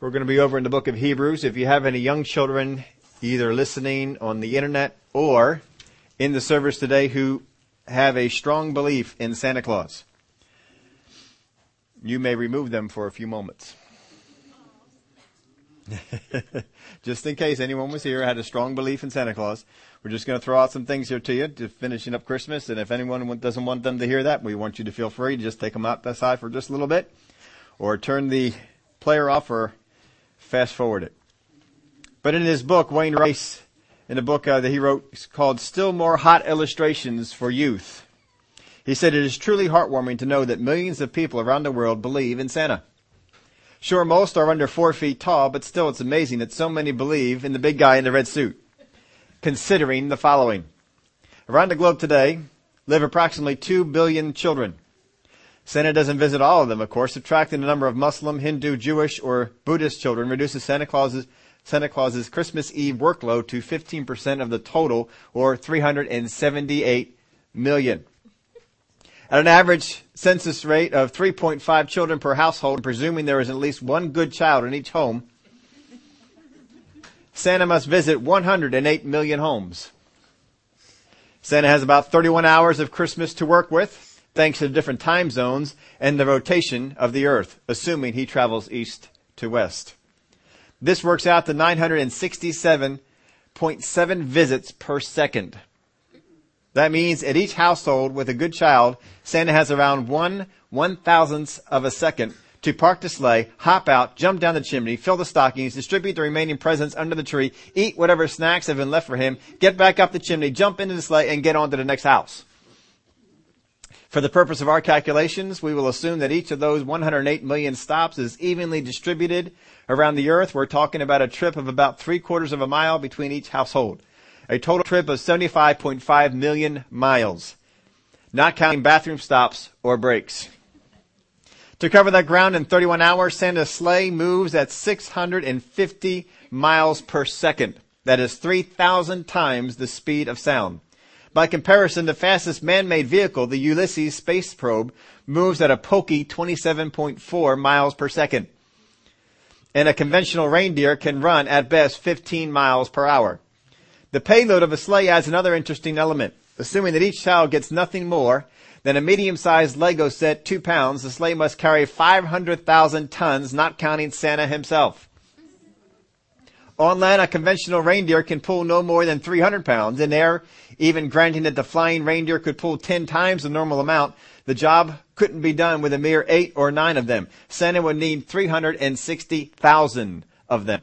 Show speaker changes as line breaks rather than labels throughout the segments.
We're going to be over in the book of Hebrews. If you have any young children either listening on the internet or in the service today who have a strong belief in Santa Claus, you may remove them for a few moments. just in case anyone was here had a strong belief in Santa Claus, we're just going to throw out some things here to you to finishing up Christmas. And if anyone doesn't want them to hear that, we want you to feel free to just take them out the side for just a little bit, or turn the player off, or fast forward it. But in his book, Wayne Rice, in a book uh, that he wrote called Still More Hot Illustrations for Youth, he said it is truly heartwarming to know that millions of people around the world believe in Santa. Sure, most are under four feet tall, but still it's amazing that so many believe in the big guy in the red suit. Considering the following. Around the globe today live approximately 2 billion children. Santa doesn't visit all of them, of course. Subtracting the number of Muslim, Hindu, Jewish, or Buddhist children reduces Santa Claus's Santa Claus's Christmas Eve workload to 15% of the total, or 378 million. At an average census rate of 3.5 children per household, presuming there is at least one good child in each home, Santa must visit 108 million homes. Santa has about 31 hours of Christmas to work with thanks to the different time zones and the rotation of the earth, assuming he travels east to west. This works out to 967.7 visits per second. That means at each household with a good child, Santa has around one one thousandth of a second to park the sleigh, hop out, jump down the chimney, fill the stockings, distribute the remaining presents under the tree, eat whatever snacks have been left for him, get back up the chimney, jump into the sleigh, and get on to the next house. For the purpose of our calculations, we will assume that each of those 108 million stops is evenly distributed around the earth. We're talking about a trip of about three quarters of a mile between each household. A total trip of 75.5 million miles. Not counting bathroom stops or breaks. To cover that ground in 31 hours, Santa's sleigh moves at 650 miles per second. That is 3,000 times the speed of sound. By comparison, the fastest man-made vehicle, the Ulysses space probe, moves at a pokey 27.4 miles per second. And a conventional reindeer can run at best 15 miles per hour. The payload of a sleigh adds another interesting element. Assuming that each child gets nothing more than a medium-sized Lego set, two pounds, the sleigh must carry 500,000 tons, not counting Santa himself. On land, a conventional reindeer can pull no more than 300 pounds. In air, even granting that the flying reindeer could pull 10 times the normal amount, the job couldn't be done with a mere eight or nine of them. Santa would need 360,000 of them.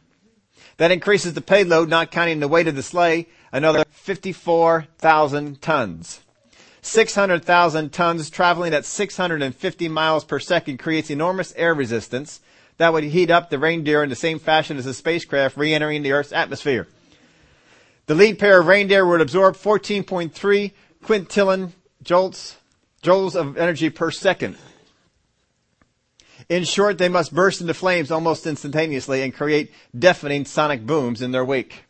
That increases the payload, not counting the weight of the sleigh, another 54,000 tons. 600,000 tons traveling at 650 miles per second creates enormous air resistance that would heat up the reindeer in the same fashion as a spacecraft re-entering the Earth's atmosphere. The lead pair of reindeer would absorb 14.3 quintillion jolts, joules of energy per second. In short, they must burst into flames almost instantaneously and create deafening sonic booms in their wake.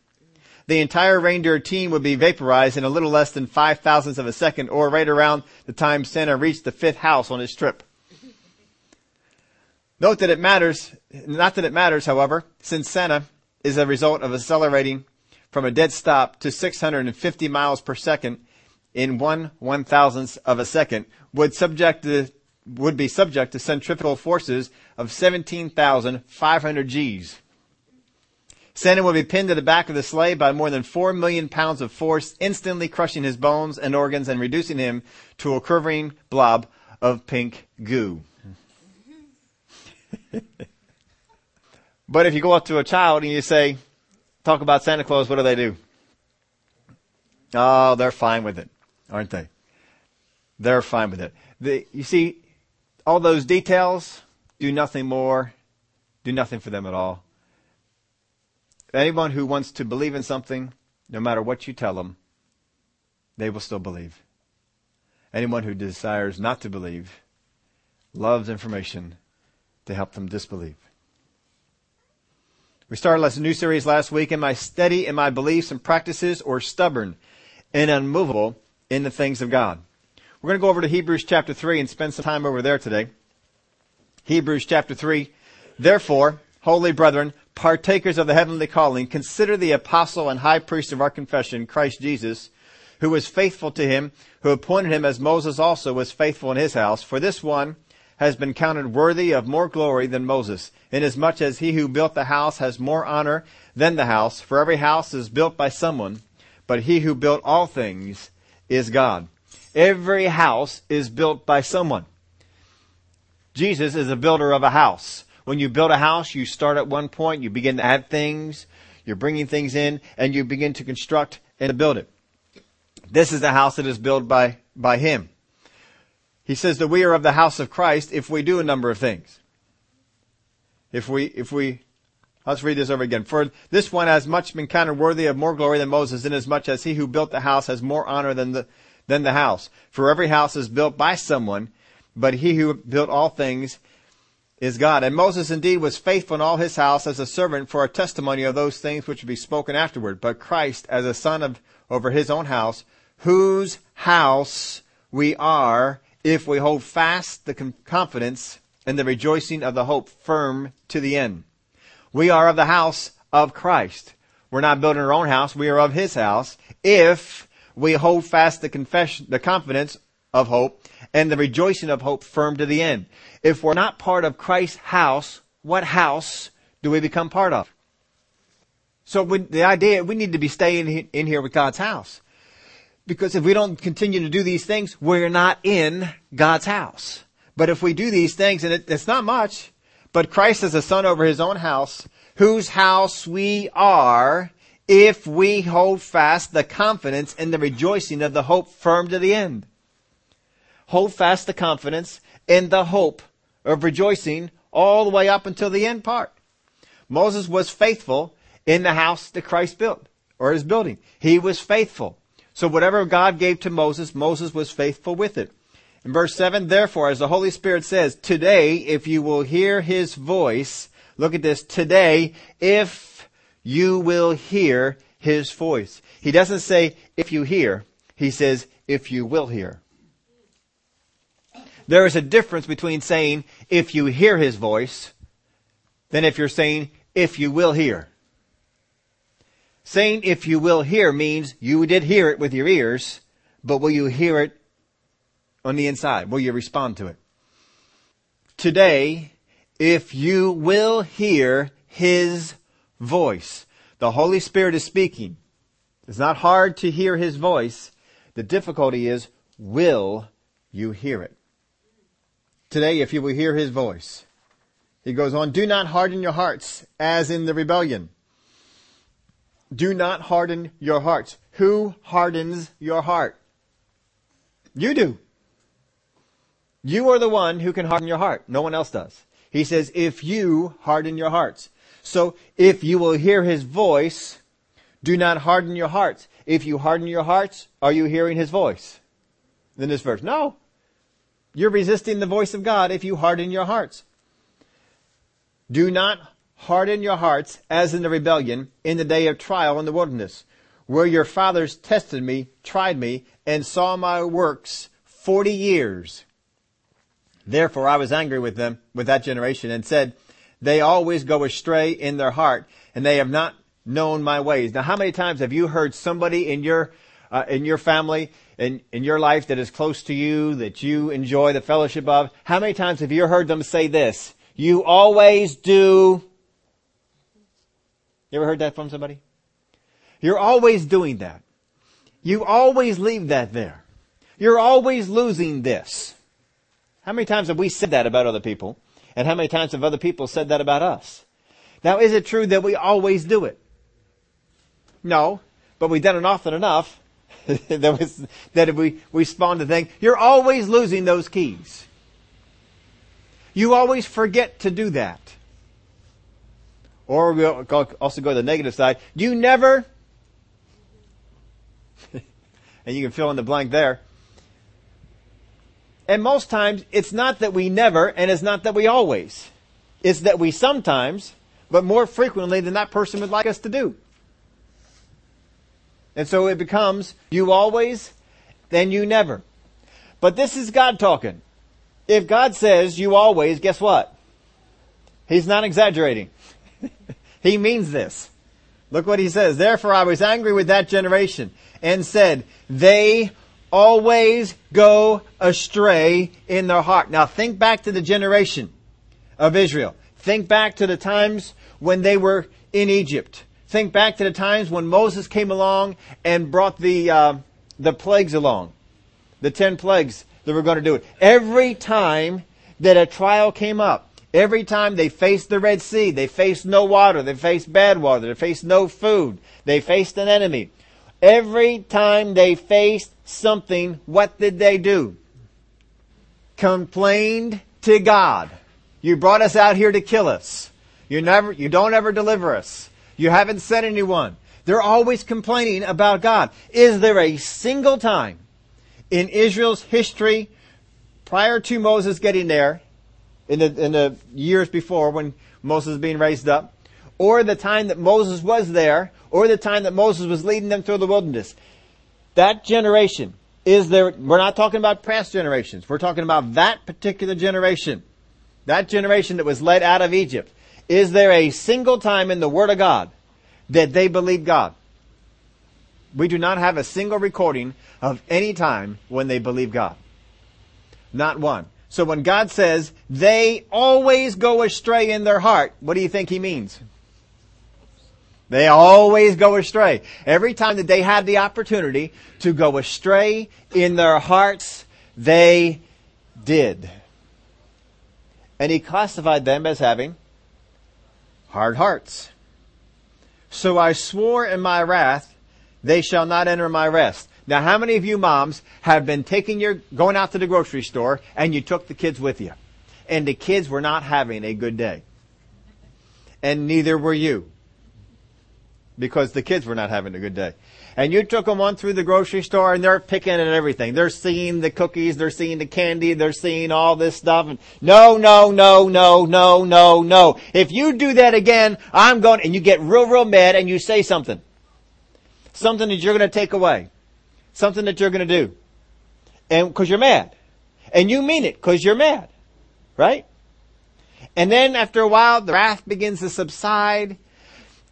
The entire reindeer team would be vaporized in a little less than five thousandths of a second or right around the time Santa reached the fifth house on his trip. Note that it matters, not that it matters, however, since Santa is a result of accelerating from a dead stop to 650 miles per second in one one thousandth of a second would subject to, would be subject to centrifugal forces of 17,500 Gs. Santa would be pinned to the back of the sleigh by more than 4 million pounds of force, instantly crushing his bones and organs and reducing him to a quivering blob of pink goo. but if you go up to a child and you say, talk about Santa Claus, what do they do? Oh, they're fine with it, aren't they? They're fine with it. The, you see, all those details do nothing more, do nothing for them at all. Anyone who wants to believe in something, no matter what you tell them, they will still believe. Anyone who desires not to believe loves information to help them disbelieve. We started a new series last week. Am I steady in my beliefs and practices or stubborn and unmovable in the things of God? We're going to go over to Hebrews chapter 3 and spend some time over there today. Hebrews chapter 3. Therefore, holy brethren, partakers of the heavenly calling, consider the apostle and high priest of our confession, Christ Jesus, who was faithful to him, who appointed him as Moses also was faithful in his house. For this one has been counted worthy of more glory than Moses, inasmuch as he who built the house has more honor than the house. For every house is built by someone, but he who built all things is God. Every house is built by someone. Jesus is a builder of a house. When you build a house, you start at one point, you begin to add things, you're bringing things in, and you begin to construct and to build it. This is the house that is built by, by Him. He says that we are of the house of Christ if we do a number of things. If we, if we, let's read this over again. For this one has much been counted worthy of more glory than Moses, inasmuch as he who built the house has more honor than the, than the house. For every house is built by someone, but he who built all things is God. And Moses indeed was faithful in all his house as a servant for a testimony of those things which would be spoken afterward. But Christ as a son of, over his own house, whose house we are if we hold fast the confidence and the rejoicing of the hope firm to the end. We are of the house of Christ. We're not building our own house. We are of his house. If we hold fast the confession, the confidence of hope and the rejoicing of hope firm to the end. If we're not part of Christ's house, what house do we become part of? So the idea, we need to be staying in here with God's house. Because if we don't continue to do these things, we're not in God's house. But if we do these things, and it, it's not much, but Christ is a son over his own house, whose house we are, if we hold fast the confidence and the rejoicing of the hope firm to the end. Hold fast the confidence and the hope of rejoicing all the way up until the end part. Moses was faithful in the house that Christ built, or is building. He was faithful. So whatever God gave to Moses, Moses was faithful with it. In verse 7, therefore, as the Holy Spirit says, today, if you will hear his voice, look at this, today, if you will hear his voice. He doesn't say, if you hear, he says, if you will hear. There is a difference between saying, if you hear his voice, than if you're saying, if you will hear. Saying if you will hear means you did hear it with your ears, but will you hear it on the inside? Will you respond to it? Today, if you will hear His voice, the Holy Spirit is speaking. It's not hard to hear His voice. The difficulty is, will you hear it? Today, if you will hear His voice. He goes on, do not harden your hearts as in the rebellion do not harden your hearts. Who hardens your heart? You do. You are the one who can harden your heart. No one else does. He says, if you harden your hearts. So if you will hear his voice, do not harden your hearts. If you harden your hearts, are you hearing his voice? In this verse, no. You're resisting the voice of God if you harden your hearts. Do not harden your hearts as in the rebellion in the day of trial in the wilderness, where your fathers tested me, tried me, and saw my works forty years. Therefore I was angry with them, with that generation, and said, they always go astray in their heart, and they have not known my ways. Now how many times have you heard somebody in your uh, in your family, in, in your life that is close to you, that you enjoy the fellowship of, how many times have you heard them say this? You always do you ever heard that from somebody? You're always doing that. You always leave that there. You're always losing this. How many times have we said that about other people? And how many times have other people said that about us? Now, is it true that we always do it? No, but we've done it often enough that, was, that we respond to things. You're always losing those keys. You always forget to do that. Or we'll also go to the negative side. You never, and you can fill in the blank there. And most times, it's not that we never, and it's not that we always. It's that we sometimes, but more frequently than that person would like us to do. And so it becomes, you always, then you never. But this is God talking. If God says you always, guess what? He's not exaggerating. he means this. Look what he says. Therefore I was angry with that generation and said, they always go astray in their heart. Now think back to the generation of Israel. Think back to the times when they were in Egypt. Think back to the times when Moses came along and brought the, uh, the plagues along. The ten plagues that were going to do it. Every time that a trial came up, every time they faced the Red Sea, they faced no water, they faced bad water, they faced no food, they faced an enemy. Every time they faced something, what did they do? Complained to God. You brought us out here to kill us. You never, you don't ever deliver us. You haven't sent anyone. They're always complaining about God. Is there a single time in Israel's history prior to Moses getting there, in the, in the years before when Moses was being raised up, or the time that Moses was there, or the time that Moses was leading them through the wilderness. That generation is there, we're not talking about past generations, we're talking about that particular generation. That generation that was led out of Egypt. Is there a single time in the Word of God that they believed God? We do not have a single recording of any time when they believed God. Not one. So when God says they always go astray in their heart, what do you think he means? They always go astray. Every time that they had the opportunity to go astray in their hearts, they did. And he classified them as having hard hearts. So I swore in my wrath, they shall not enter my rest. Now, how many of you moms have been taking your, going out to the grocery store and you took the kids with you? And the kids were not having a good day. And neither were you. Because the kids were not having a good day. And you took them on through the grocery store and they're picking at everything. They're seeing the cookies, they're seeing the candy, they're seeing all this stuff. And no, no, no, no, no, no, no. If you do that again, I'm going, and you get real, real mad and you say something. Something that you're going to take away something that you're going to do. And because you're mad. And you mean it because you're mad. Right? And then after a while, the wrath begins to subside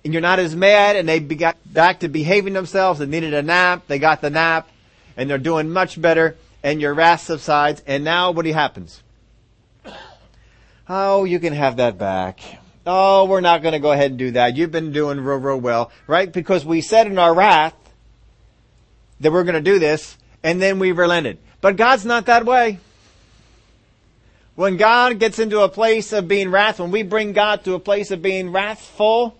and you're not as mad and they got back to behaving themselves. They needed a nap. They got the nap and they're doing much better and your wrath subsides. And now what happens? Oh, you can have that back. Oh, we're not going to go ahead and do that. You've been doing real, real well, right? Because we said in our wrath, that we're going to do this, and then we relented. But God's not that way. When God gets into a place of being wrathful, when we bring God to a place of being wrathful,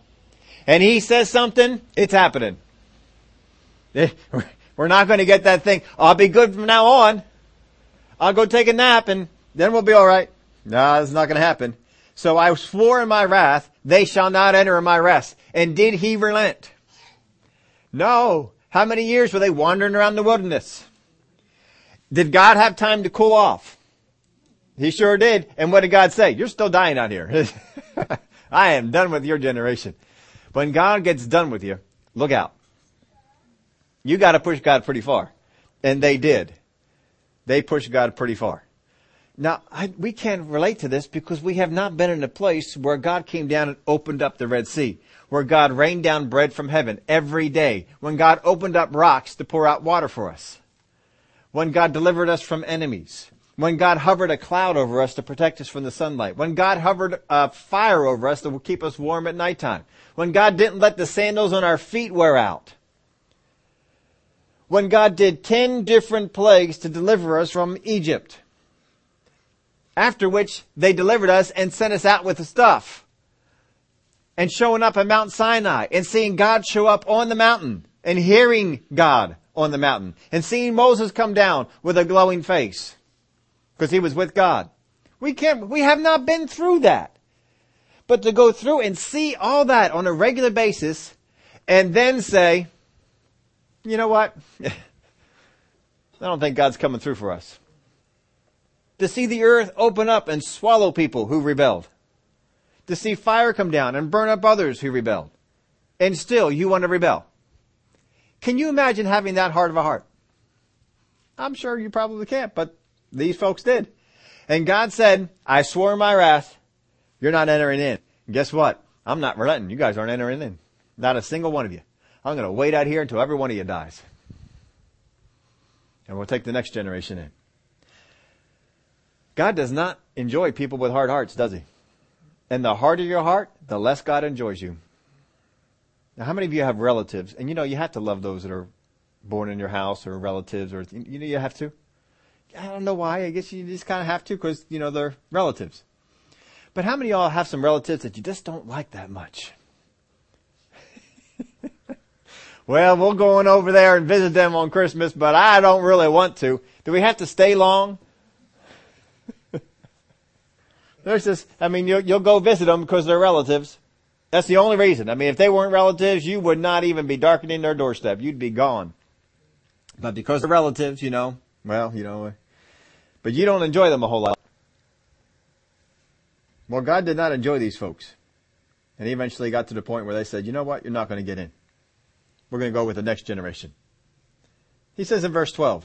and He says something, it's happening. Eh, we're not going to get that thing, I'll be good from now on. I'll go take a nap and then we'll be alright. No, it's not going to happen. So I swore in my wrath, they shall not enter in my rest. And did he relent? No. How many years were they wandering around the wilderness? Did God have time to cool off? He sure did. And what did God say? You're still dying out here. I am done with your generation. When God gets done with you, look out. You gotta push God pretty far. And they did. They pushed God pretty far. Now, I, we can't relate to this because we have not been in a place where God came down and opened up the Red Sea where God rained down bread from heaven every day, when God opened up rocks to pour out water for us, when God delivered us from enemies, when God hovered a cloud over us to protect us from the sunlight, when God hovered a fire over us to keep us warm at nighttime, when God didn't let the sandals on our feet wear out, when God did ten different plagues to deliver us from Egypt, after which they delivered us and sent us out with the stuff and showing up at Mount Sinai and seeing God show up on the mountain and hearing God on the mountain and seeing Moses come down with a glowing face because he was with God. We can't, we have not been through that. But to go through and see all that on a regular basis and then say, you know what? I don't think God's coming through for us. To see the earth open up and swallow people who rebelled to see fire come down and burn up others who rebelled. And still you want to rebel. Can you imagine having that hard of a heart? I'm sure you probably can't, but these folks did. And God said, I swore in my wrath, you're not entering in. Guess what? I'm not relenting. You guys aren't entering in. Not a single one of you. I'm going to wait out here until every one of you dies. And we'll take the next generation in. God does not enjoy people with hard hearts, does he? And the harder your heart, the less God enjoys you. Now, how many of you have relatives? And you know, you have to love those that are born in your house or relatives or, you know, you have to. I don't know why. I guess you just kind of have to because, you know, they're relatives. But how many of y'all have some relatives that you just don't like that much? well, we're going over there and visit them on Christmas, but I don't really want to. Do we have to stay long? There's this, I mean, you'll, you'll go visit them because they're relatives. That's the only reason. I mean, if they weren't relatives, you would not even be darkening their doorstep. You'd be gone. But because they're relatives, you know, well, you know, but you don't enjoy them a whole lot. Well, God did not enjoy these folks. And he eventually got to the point where they said, you know what? You're not going to get in. We're going to go with the next generation. He says in verse 12,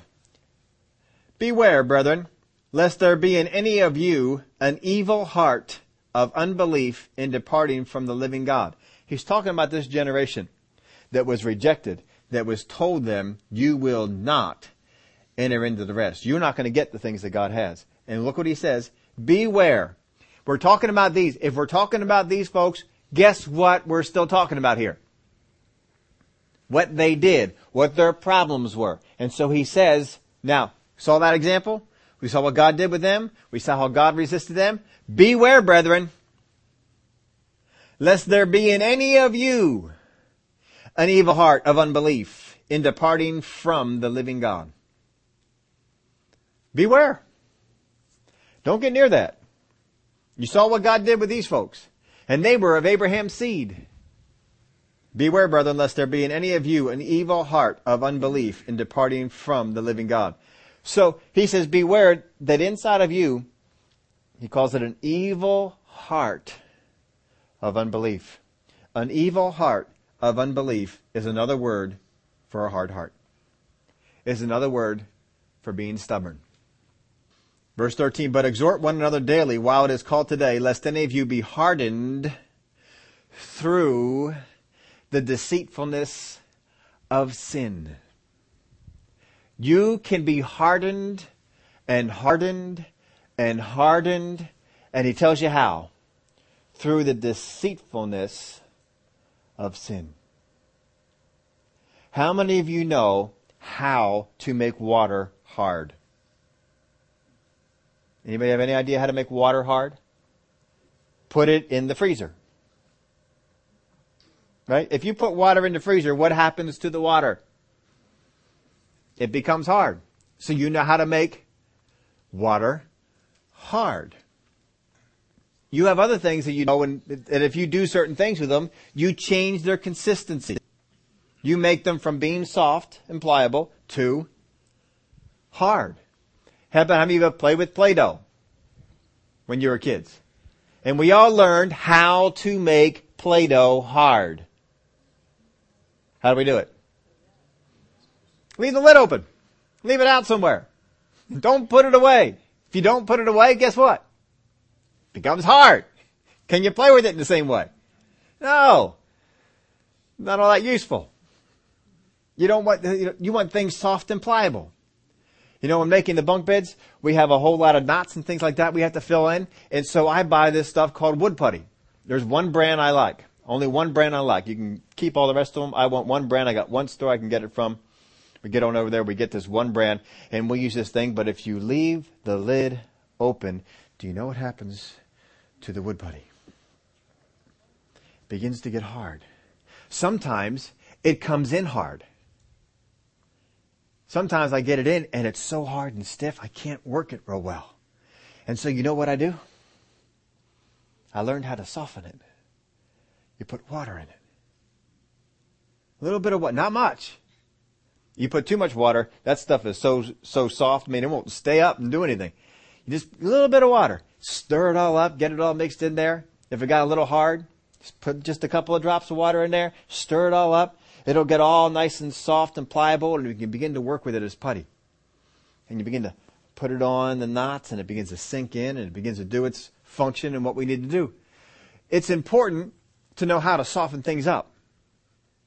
Beware, brethren, lest there be in any of you an evil heart of unbelief in departing from the living God. He's talking about this generation that was rejected, that was told them, you will not enter into the rest. You're not going to get the things that God has. And look what he says, beware. We're talking about these. If we're talking about these folks, guess what we're still talking about here? What they did, what their problems were. And so he says, now, saw that example? We saw what God did with them. We saw how God resisted them. Beware, brethren, lest there be in any of you an evil heart of unbelief in departing from the living God. Beware. Don't get near that. You saw what God did with these folks. And they were of Abraham's seed. Beware, brethren, lest there be in any of you an evil heart of unbelief in departing from the living God. So he says, beware that inside of you, he calls it an evil heart of unbelief. An evil heart of unbelief is another word for a hard heart. Is another word for being stubborn. Verse 13, but exhort one another daily while it is called today, lest any of you be hardened through the deceitfulness of sin. You can be hardened and hardened and hardened, and he tells you how. Through the deceitfulness of sin. How many of you know how to make water hard? Anybody have any idea how to make water hard? Put it in the freezer. Right? If you put water in the freezer, what happens to the water? It becomes hard. So you know how to make water hard. You have other things that you know, and, and if you do certain things with them, you change their consistency. You make them from being soft and pliable to hard. How about how many of you play with Play-Doh when you were kids? And we all learned how to make Play-Doh hard. How do we do it? Leave the lid open. Leave it out somewhere. Don't put it away. If you don't put it away, guess what? It becomes hard. Can you play with it in the same way? No. Not all that useful. You don't want, you want things soft and pliable. You know, when making the bunk beds, we have a whole lot of knots and things like that we have to fill in. And so I buy this stuff called wood putty. There's one brand I like. Only one brand I like. You can keep all the rest of them. I want one brand. I got one store I can get it from. We get on over there, we get this one brand, and we use this thing, but if you leave the lid open, do you know what happens to the wood putty? It begins to get hard. Sometimes it comes in hard. Sometimes I get it in and it's so hard and stiff I can't work it real well. And so you know what I do? I learned how to soften it. You put water in it. A little bit of what? Not much. You put too much water, that stuff is so, so soft, I mean, it won't stay up and do anything. You just, a little bit of water. Stir it all up, get it all mixed in there. If it got a little hard, just put just a couple of drops of water in there, stir it all up. It'll get all nice and soft and pliable, and you can begin to work with it as putty. And you begin to put it on the knots, and it begins to sink in, and it begins to do its function and what we need to do. It's important to know how to soften things up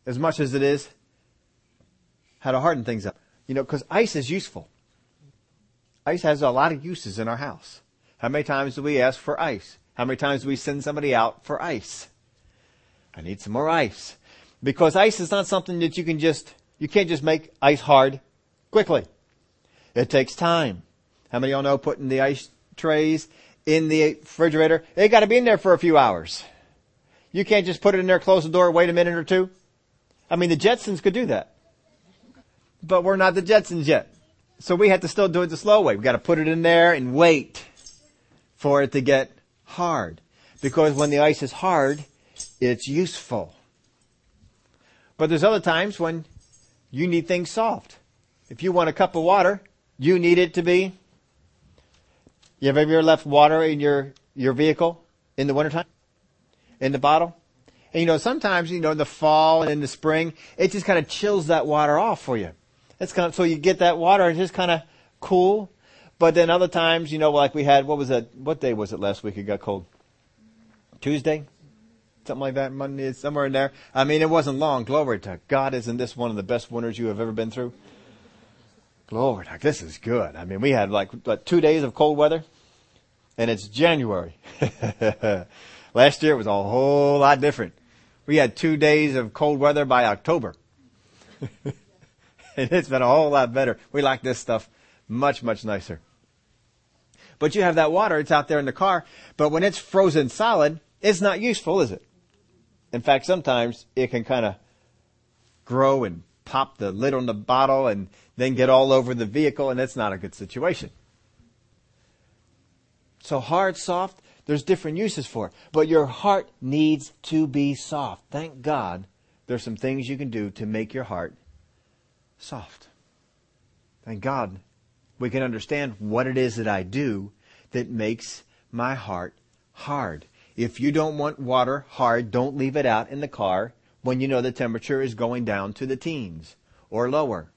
as much as it is how to harden things up. You know, because ice is useful. Ice has a lot of uses in our house. How many times do we ask for ice? How many times do we send somebody out for ice? I need some more ice. Because ice is not something that you can just, you can't just make ice hard quickly. It takes time. How many of y'all know putting the ice trays in the refrigerator? They gotta be in there for a few hours. You can't just put it in there, close the door, wait a minute or two. I mean, the Jetsons could do that. But we're not the Jetsons yet. So we have to still do it the slow way. We've gotta put it in there and wait for it to get hard. Because when the ice is hard, it's useful. But there's other times when you need things soft. If you want a cup of water, you need it to be. You have ever left water in your, your vehicle in the wintertime? In the bottle? And you know, sometimes, you know, in the fall and in the spring, it just kind of chills that water off for you. It's kind of, so you get that water and it's just kind of cool. But then other times, you know, like we had, what was that, what day was it last week it got cold? Tuesday? Something like that, Monday, somewhere in there. I mean, it wasn't long. Glory to God. Isn't this one of the best winters you have ever been through? Glory, like this is good. I mean, we had like what, two days of cold weather, and it's January. Last year it was a whole lot different. We had two days of cold weather by October. and it's been a whole lot better. We like this stuff much, much nicer. But you have that water, it's out there in the car, but when it's frozen solid, it's not useful, is it? In fact, sometimes it can kind of grow and pop the lid on the bottle and then get all over the vehicle, and that's not a good situation. So hard, soft, there's different uses for it. But your heart needs to be soft. Thank God there's some things you can do to make your heart soft. Thank God we can understand what it is that I do that makes my heart hard. If you don't want water hard, don't leave it out in the car when you know the temperature is going down to the teens or lower.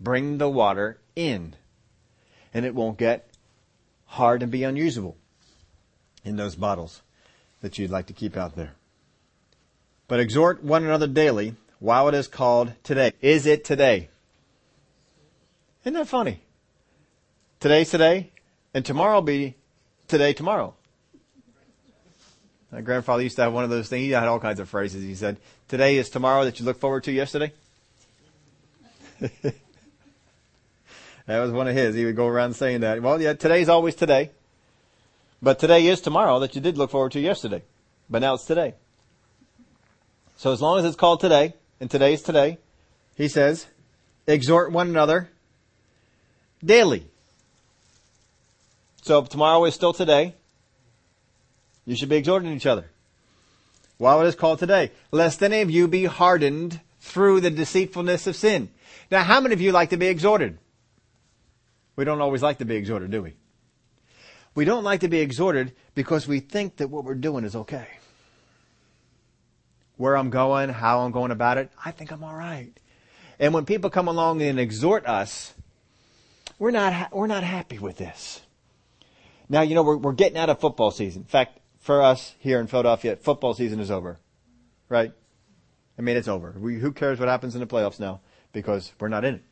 Bring the water in and it won't get hard and be unusable in those bottles that you'd like to keep out there. But exhort one another daily while it is called today. Is it today? Isn't that funny? Today's today and tomorrow will be today tomorrow. My grandfather used to have one of those things. He had all kinds of phrases. He said, today is tomorrow that you look forward to yesterday. that was one of his. He would go around saying that. Well, yeah, today's always today. But today is tomorrow that you did look forward to yesterday. But now it's today. So as long as it's called today, and today is today, he says, exhort one another daily. So tomorrow is still today. You should be exhorting each other. While it is called today, lest any of you be hardened through the deceitfulness of sin. Now, how many of you like to be exhorted? We don't always like to be exhorted, do we? We don't like to be exhorted because we think that what we're doing is okay. Where I'm going, how I'm going about it, I think I'm alright. And when people come along and exhort us, we're not, ha- we're not happy with this. Now, you know, we're, we're getting out of football season. In fact, for us here in Philadelphia, football season is over. Right? I mean, it's over. We, who cares what happens in the playoffs now? Because we're not in it.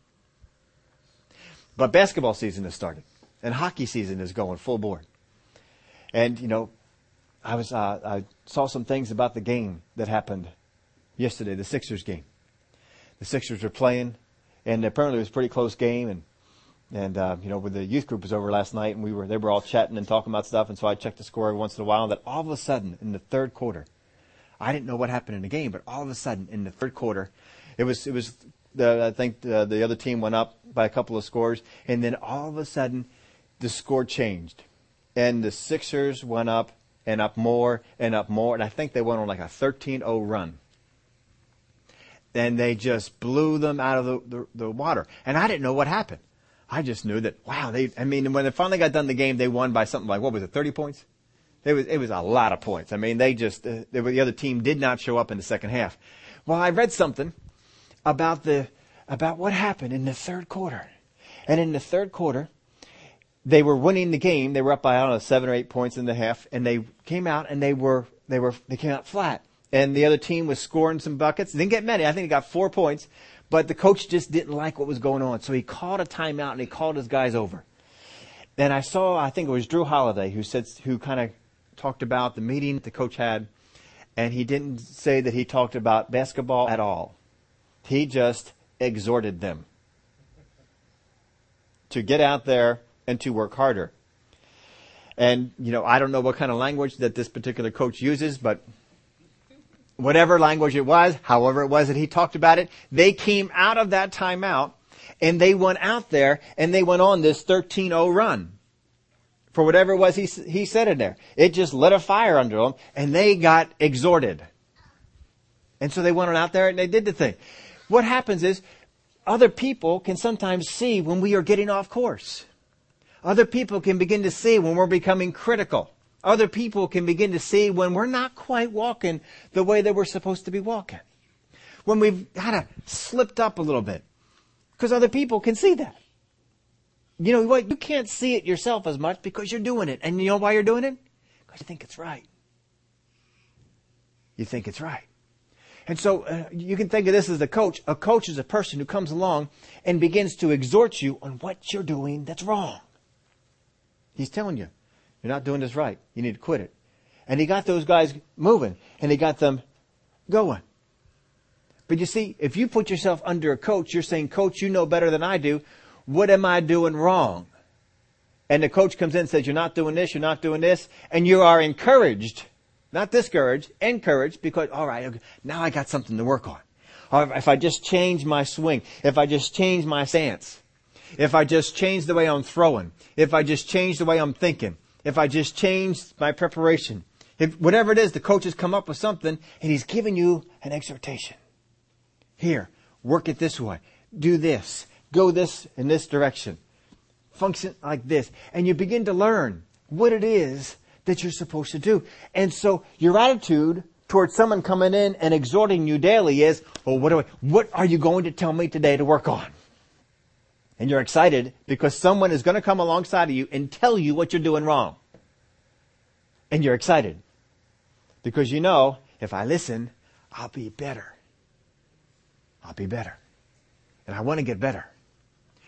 But basketball season has started. And hockey season is going full bore. And, you know, I was, uh, I saw some things about the game that happened yesterday, the Sixers game. The Sixers were playing, and apparently it was a pretty close game, and and uh, you know, when the youth group was over last night, and we were they were all chatting and talking about stuff, and so I checked the score every once in a while. And that all of a sudden in the third quarter, I didn't know what happened in the game, but all of a sudden in the third quarter, it was it was the, I think the, the other team went up by a couple of scores, and then all of a sudden the score changed, and the Sixers went up and up more and up more, and I think they went on like a 13-0 run. And they just blew them out of the, the, the water. And I didn't know what happened. I just knew that, wow, they, I mean, when they finally got done the game, they won by something like, what was it, 30 points? It was, it was a lot of points. I mean, they just, uh, they were, the other team did not show up in the second half. Well, I read something about the, about what happened in the third quarter. And in the third quarter, they were winning the game. They were up by, I don't know, seven or eight points in the half, and they came out and they were, they were, they came out flat. and the other team was scoring some buckets. Didn't get many. I think he got four points, but the coach just didn't like what was going on. So he called a timeout and he called his guys over. And I saw, I think it was Jrue Holiday who said, who kind of talked about the meeting the coach had, and he didn't say that he talked about basketball at all. He just exhorted them to get out there and to work harder. And, you know, I don't know what kind of language that this particular coach uses, but whatever language it was, however it was that he talked about it, they came out of that timeout and they went out there and they went on this 13-0 run. For whatever it was he, he said in there. It just lit a fire under them and they got exhorted. And so they went on out there and they did the thing. What happens is other people can sometimes see when we are getting off course. Other people can begin to see when we're becoming critical. Other people can begin to see when we're not quite walking the way that we're supposed to be walking. When we've kind of slipped up a little bit. Because other people can see that. You know what? You can't see it yourself as much because you're doing it. And you know why you're doing it? Because you think it's right. You think it's right. And so uh, you can think of this as a coach. A coach is a person who comes along and begins to exhort you on what you're doing that's wrong. He's telling you, you're not doing this right. You need to quit it. And he got those guys moving and he got them going. But you see, if you put yourself under a coach, you're saying, coach, you know better than I do. What am I doing wrong? And the coach comes in and says, you're not doing this, you're not doing this, and you are encouraged, not discouraged, encouraged because, all right, okay, now I got something to work on. Or if I just change my swing, if I just change my stance, if I just change the way I'm throwing, if I just change the way I'm thinking, if I just change my preparation, if whatever it is, the coach has come up with something and he's giving you an exhortation. Here, work it this way. Do this. Go this in this direction. Function like this. And you begin to learn what it is that you're supposed to do. And so your attitude towards someone coming in and exhorting you daily is, well, what, do I, what are you going to tell me today to work on? And you're excited because someone is going to come alongside of you and tell you what you're doing wrong. And you're excited because you know if I listen, I'll be better. I'll be better. And I want to get better.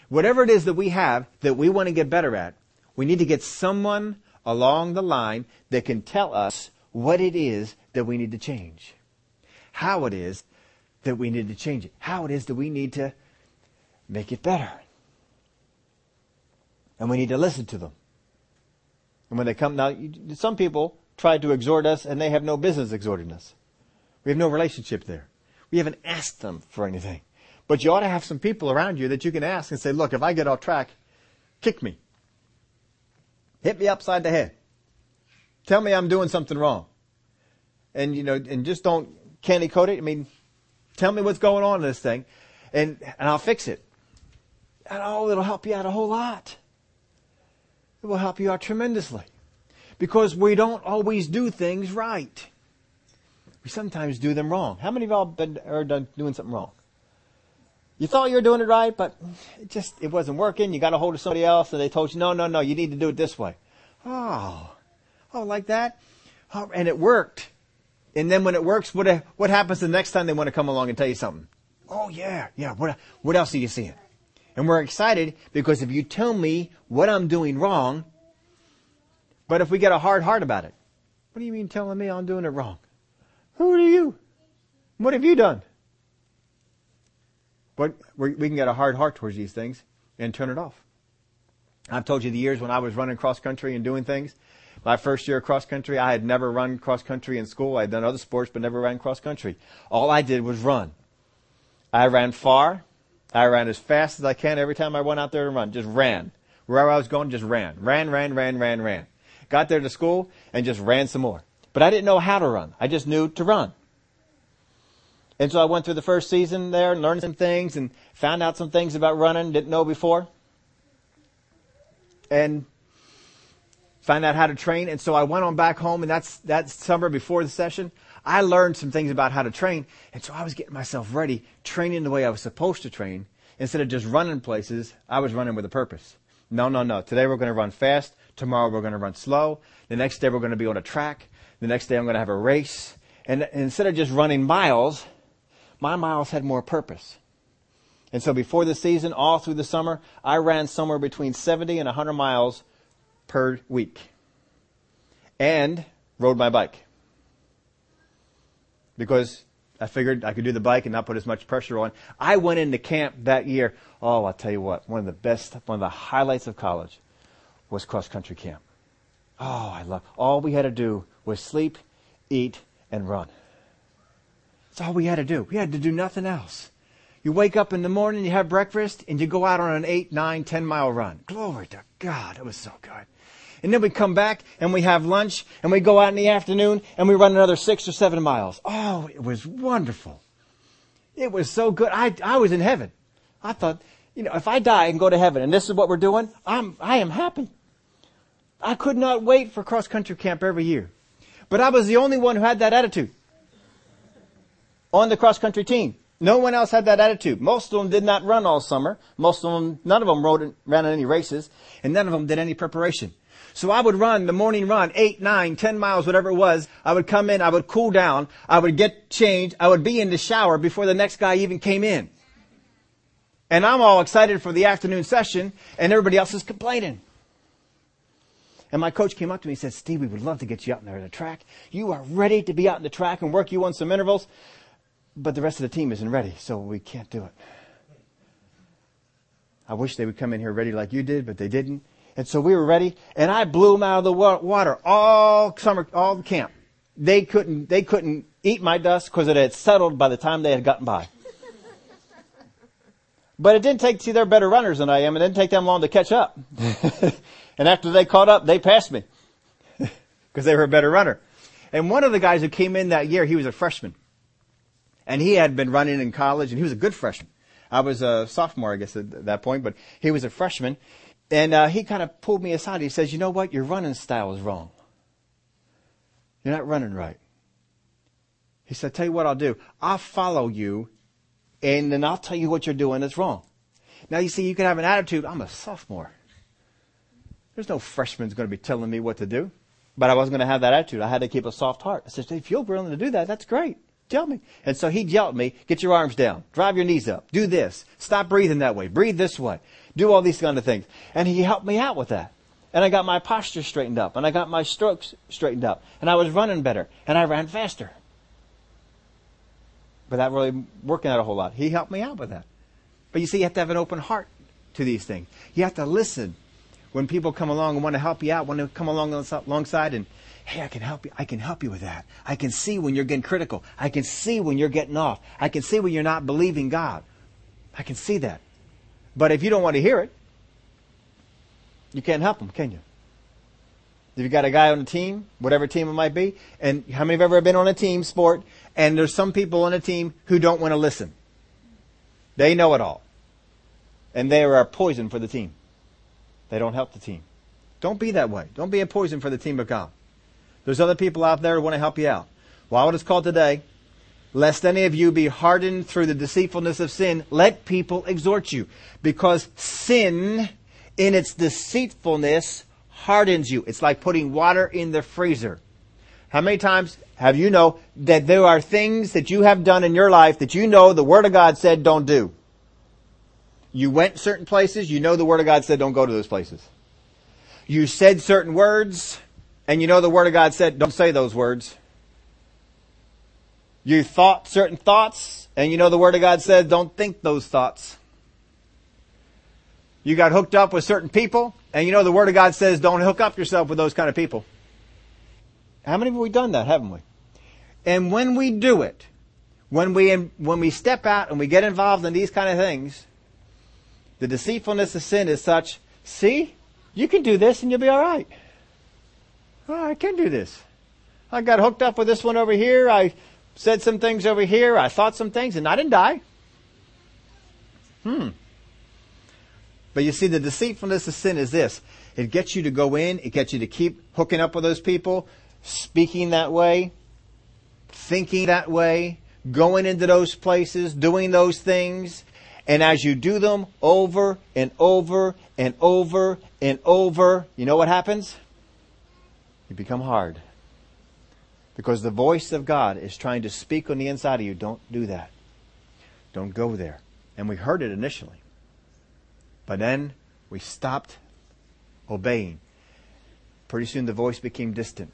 Whatever it is that we have that we want to get better at, we need to get someone along the line that can tell us what it is that we need to change. How it is that we need to change it. How it is that we need to make it better. And we need to listen to them. And when they come, now, some people try to exhort us and they have no business exhorting us. We have no relationship there. We haven't asked them for anything. But you ought to have some people around you that you can ask and say, look, if I get off track, kick me. Hit me upside the head. Tell me I'm doing something wrong. And, you know, and just don't candy coat it. I mean, tell me what's going on in this thing and, and I'll fix it. And oh, it'll help you out a whole lot. It will help you out tremendously. Because we don't always do things right. We sometimes do them wrong. How many of y'all been are done doing something wrong? You thought you were doing it right, but it just it wasn't working. You got a hold of somebody else, and they told you, no, no, no, you need to do it this way. Oh, oh, like that, oh, and it worked. And then when it works, what what happens the next time they want to come along and tell you something? Oh yeah, yeah. What what else are you seeing? And we're excited because if you tell me what I'm doing wrong, but if we get a hard heart about it, what do you mean telling me I'm doing it wrong? Who are you? What have you done? But we can get a hard heart towards these things and turn it off. I've told you the years when I was running cross country and doing things. My first year cross country, I had never run cross country in school. I had done other sports, but never ran cross country. All I did was run. I ran far. I ran as fast as I can every time I went out there to run. Just ran. Wherever I was going, just ran. Ran, ran, ran, ran, ran. Got there to school and just ran some more. But I didn't know how to run. I just knew to run. And so I went through the first season there and learned some things and found out some things about running didn't know before. And found out how to train. And so I went on back home and that's that summer before the session. I learned some things about how to train. And so I was getting myself ready, training the way I was supposed to train. Instead of just running places, I was running with a purpose. No, no, no. Today we're going to run fast. Tomorrow we're going to run slow. The next day we're going to be on a track. The next day I'm going to have a race. And, and instead of just running miles, my miles had more purpose. And so before the season, all through the summer, I ran somewhere between 70 and 100 miles per week. And rode my bike. Because I figured I could do the bike and not put as much pressure on. I went into camp that year. Oh, I'll tell you what, one of the best, one of the highlights of college was cross country camp. Oh, I love, all we had to do was sleep, eat, and run. That's all we had to do. We had to do nothing else. You wake up in the morning, you have breakfast, and you go out on an eight, nine, ten mile run. Glory to God. It was so good. And then we come back and we have lunch and we go out in the afternoon and we run another six or seven miles. Oh, it was wonderful. It was so good. I, I was in heaven. I thought, you know, if I die and go to heaven and this is what we're doing, I'm, I am happy. I could not wait for cross country camp every year. But I was the only one who had that attitude on the cross country team. No one else had that attitude. Most of them did not run all summer. Most of them, none of them rode, ran in any races, and none of them did any preparation. So I would run the morning run, eight, nine, ten miles, whatever it was. I would come in, I would cool down, I would get changed, I would be in the shower before the next guy even came in. And I'm all excited for the afternoon session, and everybody else is complaining. And my coach came up to me and said, Steve, we would love to get you out there in the track. You are ready to be out in the track and work you on some intervals but the rest of the team isn't ready, so we can't do it. I wish they would come in here ready like you did, but they didn't. And so we were ready, and I blew them out of the water all summer, all the camp. They couldn't, they couldn't eat my dust because it had settled by the time they had gotten by. But it didn't take, see, they're better runners than I am. It didn't take them long to catch up. and after they caught up, they passed me because they were a better runner. And one of the guys who came in that year, he was a freshman. And he had been running in college and he was a good freshman. I was a sophomore, I guess, at that point, but he was a freshman. And uh, he kind of pulled me aside. He says, You know what? Your running style is wrong. You're not running right. He said, Tell you what I'll do. I'll follow you, and then I'll tell you what you're doing that's wrong. Now, you see, you can have an attitude I'm a sophomore. There's no freshman's going to be telling me what to do. But I wasn't going to have that attitude. I had to keep a soft heart. I said, If you're willing to do that, that's great. Tell me. And so he yelled at me, get your arms down, drive your knees up, do this, stop breathing that way, breathe this way, do all these kind of things. And he helped me out with that. And I got my posture straightened up, and I got my strokes straightened up, and I was running better, and I ran faster. That really working out a whole lot. He helped me out with that. But you see, you have to have an open heart to these things. You have to listen when people come along and want to help you out, want to come along alongside and Hey, I can help you. I can help you with that. I can see when you're getting critical. I can see when you're getting off. I can see when you're not believing God. I can see that. But if you don't want to hear it, you can't help them, can you? If you got a guy on a team, whatever team it might be, and how many have ever been on a team sport, and there's some people on a team who don't want to listen. They know it all. And they are a poison for the team. They don't help the team. Don't be that way. Don't be a poison for the team of God. There's other people out there who want to help you out. While it is called today, lest any of you be hardened through the deceitfulness of sin, let people exhort you. Because sin, in its deceitfulness, hardens you. It's like putting water in the freezer. How many times have you know that there are things that you have done in your life that you know the Word of God said don't do? You went certain places, you know the Word of God said don't go to those places. You said certain words, and you know the Word of God said, don't say those words. You thought certain thoughts, and you know the Word of God said, don't think those thoughts. You got hooked up with certain people, and you know the Word of God says, don't hook up yourself with those kind of people. How many have we done that, haven't we? And when we do it, when we, when we step out and we get involved in these kind of things, the deceitfulness of sin is such, see, you can do this and you'll be alright. Oh, I can do this. I got hooked up with this one over here. I said some things over here. I thought some things and I didn't die. Hmm. But you see, the deceitfulness of sin is this. It gets you to go in. It gets you to keep hooking up with those people, speaking that way, thinking that way, going into those places, doing those things. And as you do them over and over and over and over, you know what happens? You become hard. Because the voice of God is trying to speak on the inside of you. Don't do that. Don't go there. And we heard it initially. But then we stopped obeying. Pretty soon the voice became distant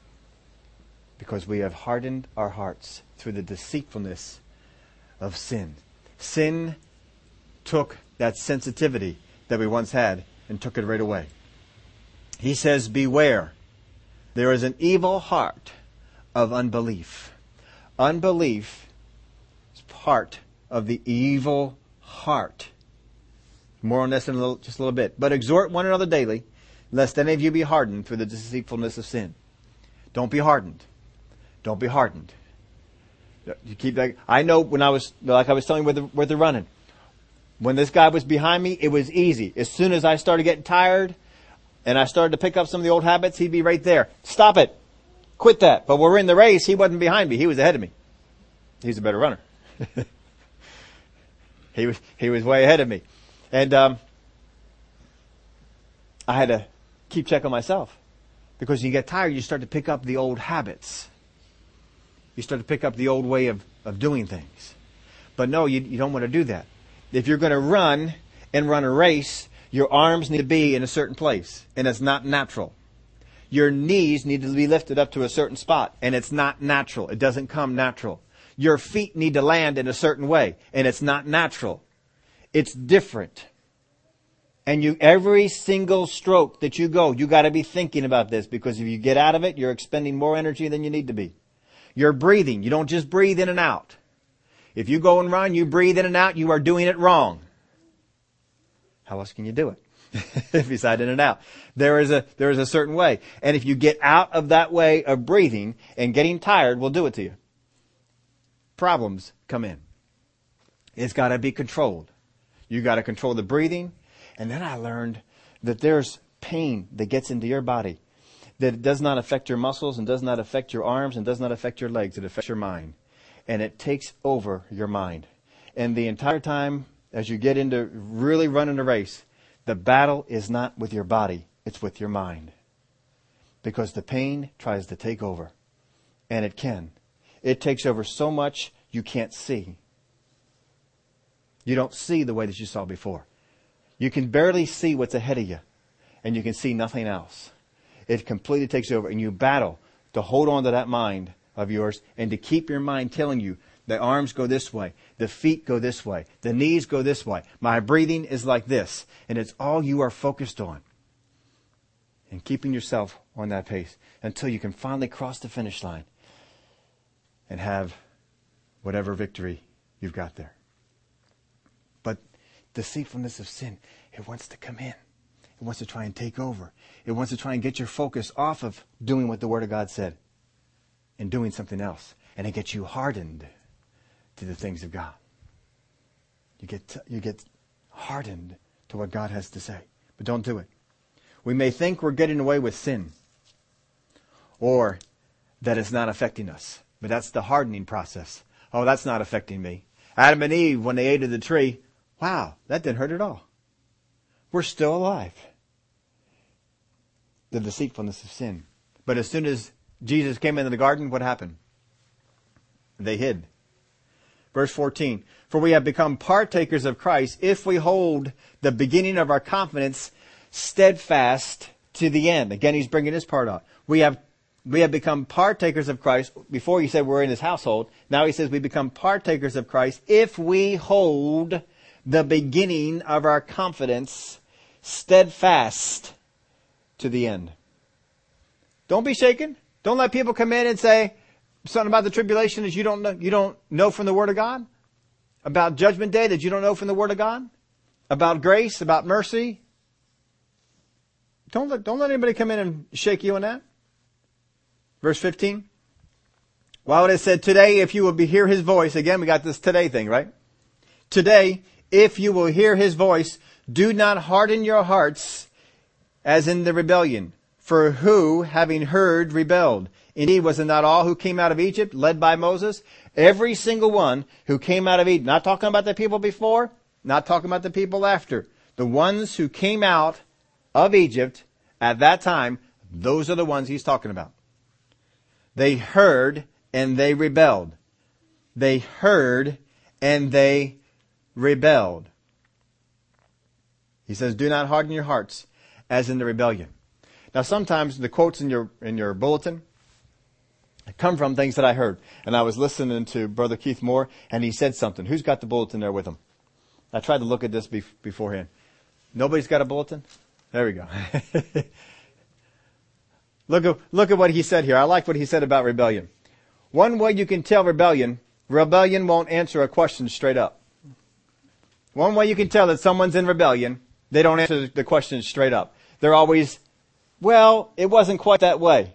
because we have hardened our hearts through the deceitfulness of sin. Sin took that sensitivity that we once had and took it right away. He says, Beware. There is an evil heart of unbelief. Unbelief is part of the evil heart. More on this in a little, just a little bit. But exhort one another daily, lest any of you be hardened through the deceitfulness of sin. Don't be hardened. Don't be hardened. You keep that. I know when I was, like I was telling you with the, with running, when this guy was behind me, it was easy. As soon as I started getting tired and I started to pick up some of the old habits, he'd be right there. Stop it. Quit that. But we're in the race, he wasn't behind me. He was ahead of me. He's a better runner. he was, he was way ahead of me. And, um, I had to keep check on myself because when you get tired, you start to pick up the old habits. You start to pick up the old way of, of doing things. But no, you, you don't want to do that. If you're going to run and run a race, your arms need to be in a certain place, and it's not natural. Your knees need to be lifted up to a certain spot, and it's not natural. It doesn't come natural. Your feet need to land in a certain way, and it's not natural. It's different. And you, every single stroke that you go, you gotta be thinking about this because if you get out of it, you're expending more energy than you need to be. You're breathing. You don't just breathe in and out. If you go and run, you breathe in and out, you are doing it wrong. How else can you do it? Beside in and out. There is a, there is a certain way. And if you get out of that way of breathing and getting tired will do it to you. Problems come in. It's gotta be controlled. You gotta control the breathing. And then I learned that there's pain that gets into your body that it does not affect your muscles and does not affect your arms and does not affect your legs. It affects your mind. And it takes over your mind. And the entire time as you get into really running a race, the battle is not with your body, it's with your mind. Because the pain tries to take over. And it can. It takes over so much you can't see. You don't see the way that you saw before. You can barely see what's ahead of you, and you can see nothing else it completely takes over and you battle to hold on to that mind of yours and to keep your mind telling you the arms go this way, the feet go this way, the knees go this way. My breathing is like this. And it's all you are focused on. And keeping yourself on that pace until you can finally cross the finish line and have whatever victory you've got there. But deceitfulness of sin, it wants to come in. It wants to try and take over. It wants to try and get your focus off of doing what the Word of God said and doing something else. And it gets you hardened to the things of God. You get, you get hardened to what God has to say. But don't do it. We may think we're getting away with sin or that it's not affecting us. But that's the hardening process. Oh, that's not affecting me. Adam and Eve, when they ate of the tree, wow, that didn't hurt at all. We're still alive the deceitfulness of sin. But as soon as Jesus came into the garden, what happened? They hid. Verse 14, for we have become partakers of Christ if we hold the beginning of our confidence steadfast to the end. Again, he's bringing this part out. We have, we have become partakers of Christ. Before he said we're in his household. Now he says we become partakers of Christ if we hold the beginning of our confidence steadfast to the end. Don't be shaken. Don't let people come in and say something about the tribulation that you don't know, you don't know from the Word of God. About judgment day that you don't know from the Word of God. About grace, about mercy. Don't let, don't let anybody come in and shake you on that. Verse 15. Why would it said, today, if you will be, hear his voice, again, we got this today thing, right? Today, if you will hear his voice, do not harden your hearts as in the rebellion. For who, having heard, rebelled? Indeed, was it not all who came out of Egypt, led by Moses? Every single one who came out of Egypt. Not talking about the people before, not talking about the people after. The ones who came out of Egypt at that time, those are the ones he's talking about. They heard and they rebelled. They heard and they rebelled. He says, do not harden your hearts as in the rebellion. Now sometimes the quotes in your, in your bulletin come from things that I heard. And I was listening to Brother Keith Moore and he said something. Who's got the bulletin there with him? I tried to look at this be- beforehand. Nobody's got a bulletin? There we go. look at, look at what he said here. I like what he said about rebellion. One way you can tell rebellion, rebellion won't answer a question straight up. One way you can tell that someone's in rebellion, they don't answer the question straight up. They're always, well, it wasn't quite that way.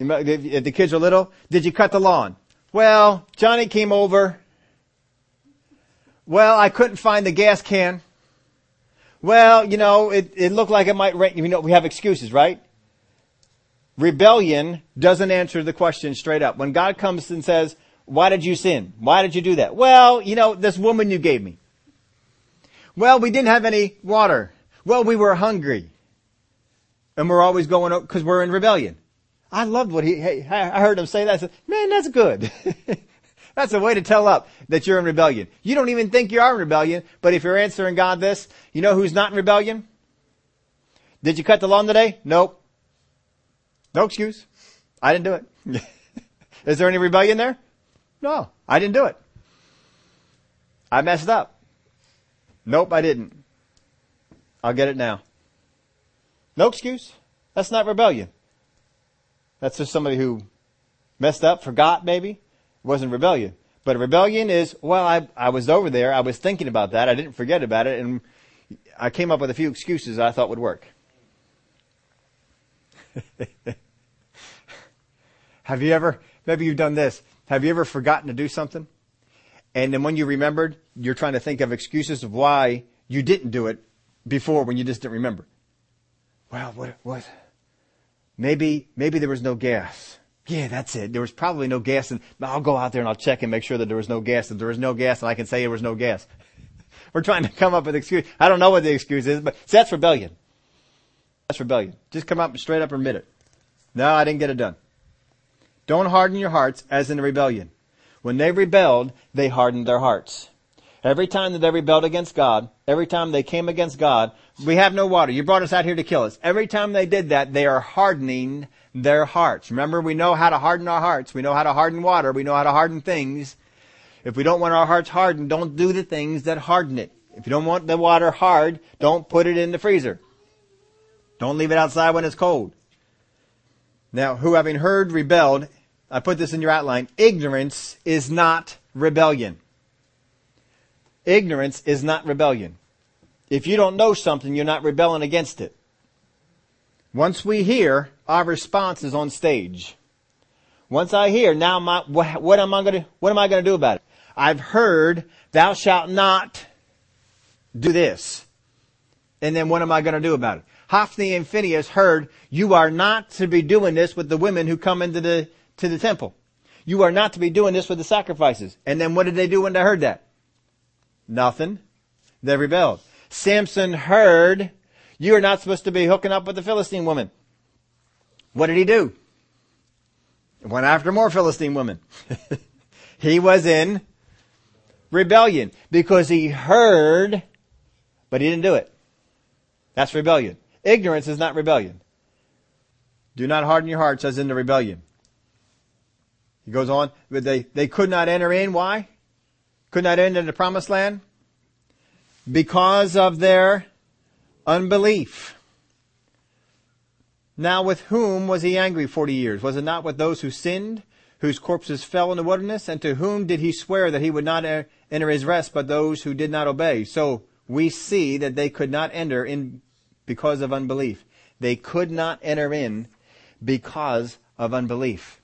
If the kids are little, did you cut the lawn? Well, Johnny came over. Well, I couldn't find the gas can. Well, you know, it, it looked like it might rain. You know, we have excuses, right? Rebellion doesn't answer the question straight up. When God comes and says, why did you sin? Why did you do that? Well, you know, this woman you gave me. Well, we didn't have any water. Well, we were hungry. And we're always going, because we're in rebellion. I loved what he, hey, I heard him say that. I said, man, that's good. that's a way to tell up that you're in rebellion. You don't even think you are in rebellion, but if you're answering God this, you know who's not in rebellion? Did you cut the lawn today? Nope. No excuse. I didn't do it. Is there any rebellion there? No, I didn't do it. I messed up. Nope, I didn't. I'll get it now. No excuse. That's not rebellion. That's just somebody who messed up, forgot maybe. Wasn't rebellion. But rebellion is, well, I, I was over there, I was thinking about that, I didn't forget about it, and I came up with a few excuses I thought would work. Have you ever, maybe you've done this, have you ever forgotten to do something? And then when you remembered, you're trying to think of excuses of why you didn't do it before when you just didn't remember. Well, what, what? Maybe, maybe there was no gas. Yeah, that's it. There was probably no gas and I'll go out there and I'll check and make sure that there was no gas. If there was no gas and I can say there was no gas. We're trying to come up with an excuse. I don't know what the excuse is, but see, that's rebellion. That's rebellion. Just come up straight up and admit it. No, I didn't get it done. Don't harden your hearts as in rebellion. When they rebelled, they hardened their hearts. Every time that they rebelled against God, every time they came against God, we have no water. You brought us out here to kill us. Every time they did that, they are hardening their hearts. Remember, we know how to harden our hearts. We know how to harden water. We know how to harden things. If we don't want our hearts hardened, don't do the things that harden it. If you don't want the water hard, don't put it in the freezer. Don't leave it outside when it's cold. Now, who having heard rebelled, I put this in your outline, ignorance is not rebellion. Ignorance is not rebellion. If you don't know something, you're not rebelling against it. Once we hear, our response is on stage. Once I hear, now my, what, am I going to, what am I going to do about it? I've heard, thou shalt not do this. And then what am I going to do about it? Hophni and Phinehas heard, you are not to be doing this with the women who come into the, to the temple. You are not to be doing this with the sacrifices. And then what did they do when they heard that? Nothing. They rebelled. Samson heard, you are not supposed to be hooking up with the Philistine woman. What did he do? Went after more Philistine women. he was in rebellion because he heard, but he didn't do it. That's rebellion. Ignorance is not rebellion. Do not harden your hearts as in the rebellion. He goes on, but they, they could not enter in. Why? Could not enter in the promised land? Because of their unbelief. Now with whom was he angry forty years? Was it not with those who sinned, whose corpses fell in the wilderness? And to whom did he swear that he would not enter his rest, but those who did not obey? So we see that they could not enter in because of unbelief. They could not enter in because of unbelief.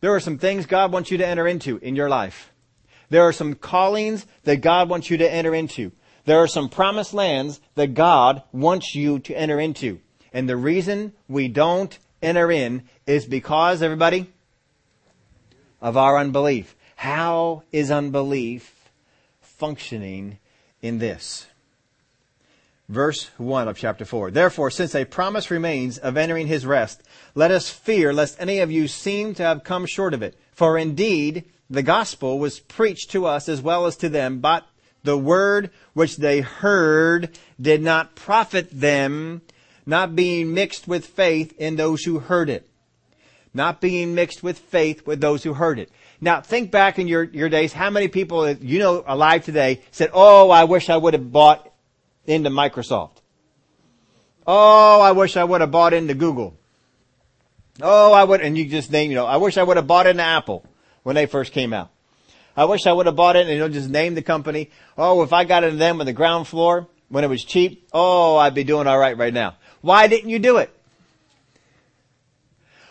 There are some things God wants you to enter into in your life. There are some callings that God wants you to enter into. There are some promised lands that God wants you to enter into. And the reason we don't enter in is because, everybody, of our unbelief. How is unbelief functioning in this? verse 1 of chapter 4. Therefore, since a promise remains of entering his rest, let us fear lest any of you seem to have come short of it. For indeed, the gospel was preached to us as well as to them, but the word which they heard did not profit them, not being mixed with faith in those who heard it. Not being mixed with faith with those who heard it. Now, think back in your, your days, how many people you know alive today said, Oh, I wish I would have bought into Microsoft. Oh, I wish I would have bought into Google. Oh, I would, and you just name, you know, I wish I would have bought into Apple when they first came out. I wish I would have bought it and you know, just name the company. Oh, if I got into them on the ground floor when it was cheap, oh, I'd be doing alright right now. Why didn't you do it?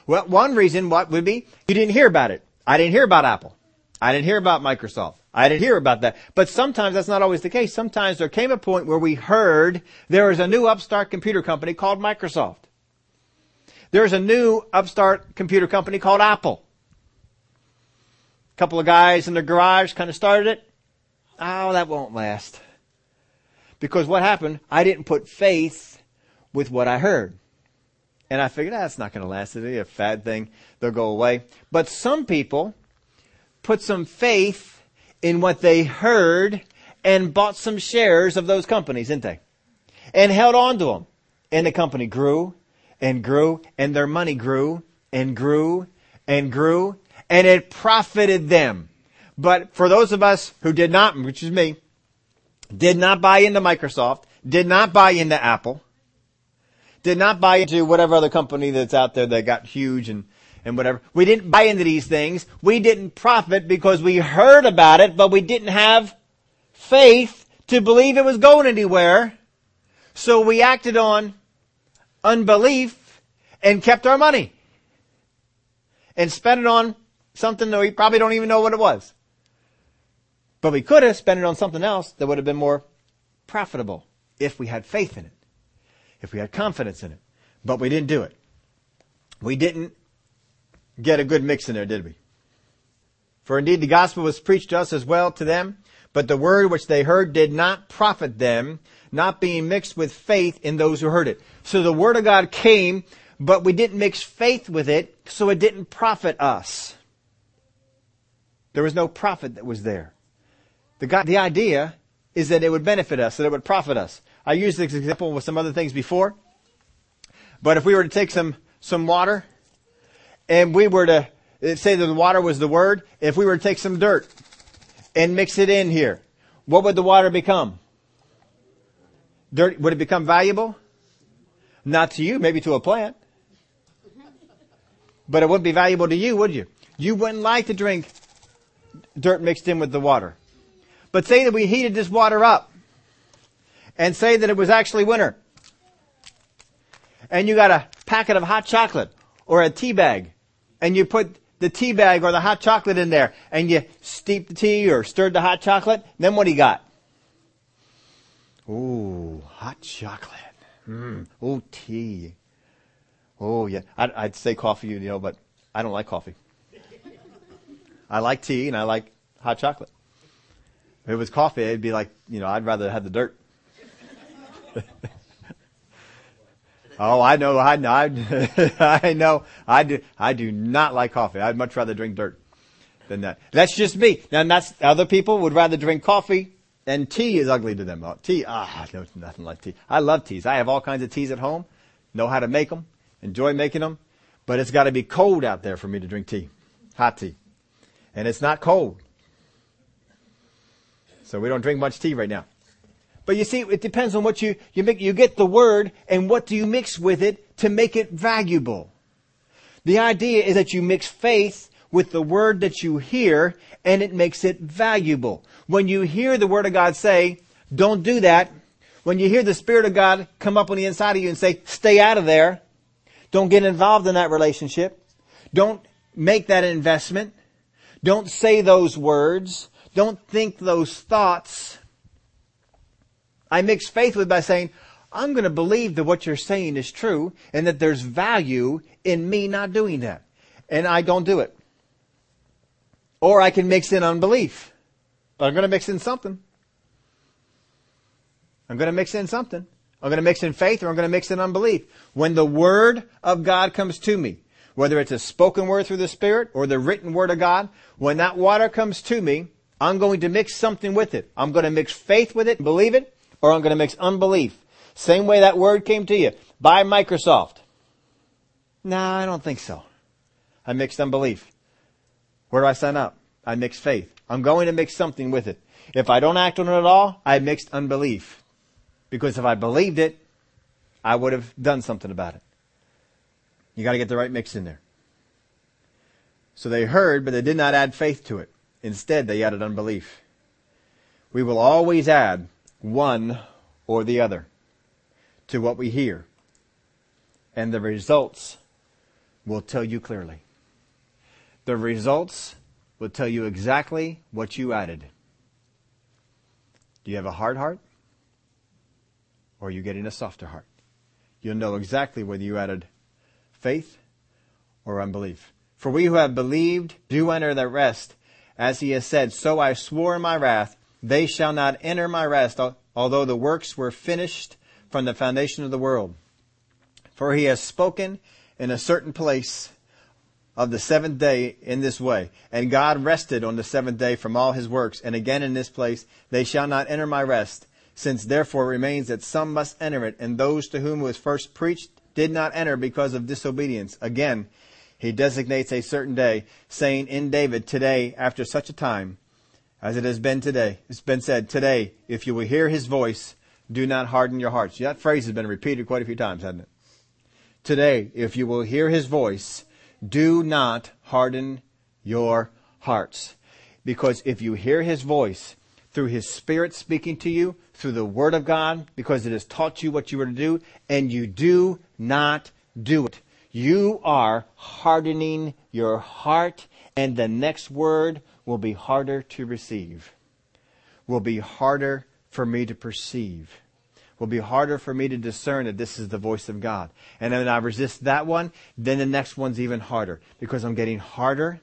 Well, one reason what would be you didn't hear about it. I didn't hear about Apple. I didn't hear about Microsoft. I didn't hear about that. But sometimes that's not always the case. Sometimes there came a point where we heard there is a new upstart computer company called Microsoft. There's a new upstart computer company called Apple. Couple of guys in the garage kind of started it. Oh, that won't last. Because what happened, I didn't put faith with what I heard. And I figured, ah, that's not going to last. It'll be a fad thing. They'll go away. But some people put some faith in what they heard and bought some shares of those companies, didn't they? And held on to them. And the company grew and grew and their money grew and grew and grew and it profited them. But for those of us who did not, which is me, did not buy into Microsoft, did not buy into Apple, did not buy into whatever other company that's out there that got huge and and whatever. We didn't buy into these things. We didn't profit because we heard about it, but we didn't have faith to believe it was going anywhere. So we acted on unbelief and kept our money and spent it on something that we probably don't even know what it was. But we could have spent it on something else that would have been more profitable if we had faith in it, if we had confidence in it. But we didn't do it. We didn't get a good mix in there, did we? For indeed the gospel was preached to us as well to them, but the word which they heard did not profit them, not being mixed with faith in those who heard it. So the word of God came, but we didn't mix faith with it, so it didn't profit us. There was no profit that was there. The, God, the idea is that it would benefit us, that it would profit us. I used this example with some other things before, but if we were to take some, some water and we were to say that the water was the word, if we were to take some dirt and mix it in here, what would the water become? Dirt, would it become valuable? Not to you, maybe to a plant. But it wouldn't be valuable to you, would you? You wouldn't like to drink dirt mixed in with the water. But say that we heated this water up and say that it was actually winter. And you got a packet of hot chocolate or a tea bag and you put the tea bag or the hot chocolate in there and you steep the tea or stirred the hot chocolate, then what do you got? Ooh, hot chocolate. Mm. Oh, tea. Oh, yeah. I'd, I'd say coffee, you know, but I don't like coffee. I like tea and I like hot chocolate. If it was coffee, it'd be like, you know, I'd rather have the dirt. Oh, I know, I know, I, know, I do, I do not like coffee. I'd much rather drink dirt than that. That's just me. Now, that's, other people would rather drink coffee, and tea is ugly to them. Oh, tea, ah, no, nothing like tea. I love teas. I have all kinds of teas at home, know how to make them, enjoy making them, but it's gotta be cold out there for me to drink tea. Hot tea. And it's not cold. So we don't drink much tea right now. But you see, it depends on what you, you make, you get the word and what do you mix with it to make it valuable. The idea is that you mix faith with the word that you hear and it makes it valuable. When you hear the word of God say, don't do that, when you hear the Spirit of God come up on the inside of you and say, stay out of there, don't get involved in that relationship, don't make that investment, don't say those words, don't think those thoughts, I mix faith with by saying, I'm going to believe that what you're saying is true and that there's value in me not doing that. And I don't do it. Or I can mix in unbelief. But I'm going to mix in something. I'm going to mix in something. I'm going to mix in faith or I'm going to mix in unbelief. When the word of God comes to me, whether it's a spoken word through the Spirit or the written word of God, when that water comes to me, I'm going to mix something with it. I'm going to mix faith with it, believe it, or I'm going to mix unbelief. Same way that word came to you. Buy Microsoft. No, I don't think so. I mixed unbelief. Where do I sign up? I mix faith. I'm going to mix something with it. If I don't act on it at all, I mixed unbelief. Because if I believed it, I would have done something about it. You got to get the right mix in there. So they heard, but they did not add faith to it. Instead, they added unbelief. We will always add one or the other to what we hear. And the results will tell you clearly. The results will tell you exactly what you added. Do you have a hard heart? Or are you getting a softer heart? You'll know exactly whether you added faith or unbelief. For we who have believed do enter the rest, as he has said, So I swore in my wrath, they shall not enter my rest, although the works were finished from the foundation of the world. For he has spoken in a certain place of the seventh day in this way. And God rested on the seventh day from all his works. And again in this place, they shall not enter my rest, since therefore remains that some must enter it, and those to whom it was first preached did not enter because of disobedience. Again, he designates a certain day, saying in David, today, after such a time, as it has been today, it's been said, today, if you will hear his voice, do not harden your hearts. That phrase has been repeated quite a few times, hasn't it? Today, if you will hear his voice, do not harden your hearts. Because if you hear his voice through his spirit speaking to you, through the word of God, because it has taught you what you were to do, and you do not do it, you are hardening your heart, and the next word will be harder to receive, will be harder for me to perceive will be harder for me to discern that this is the voice of God. And then I resist that one, then the next one's even harder because I'm getting harder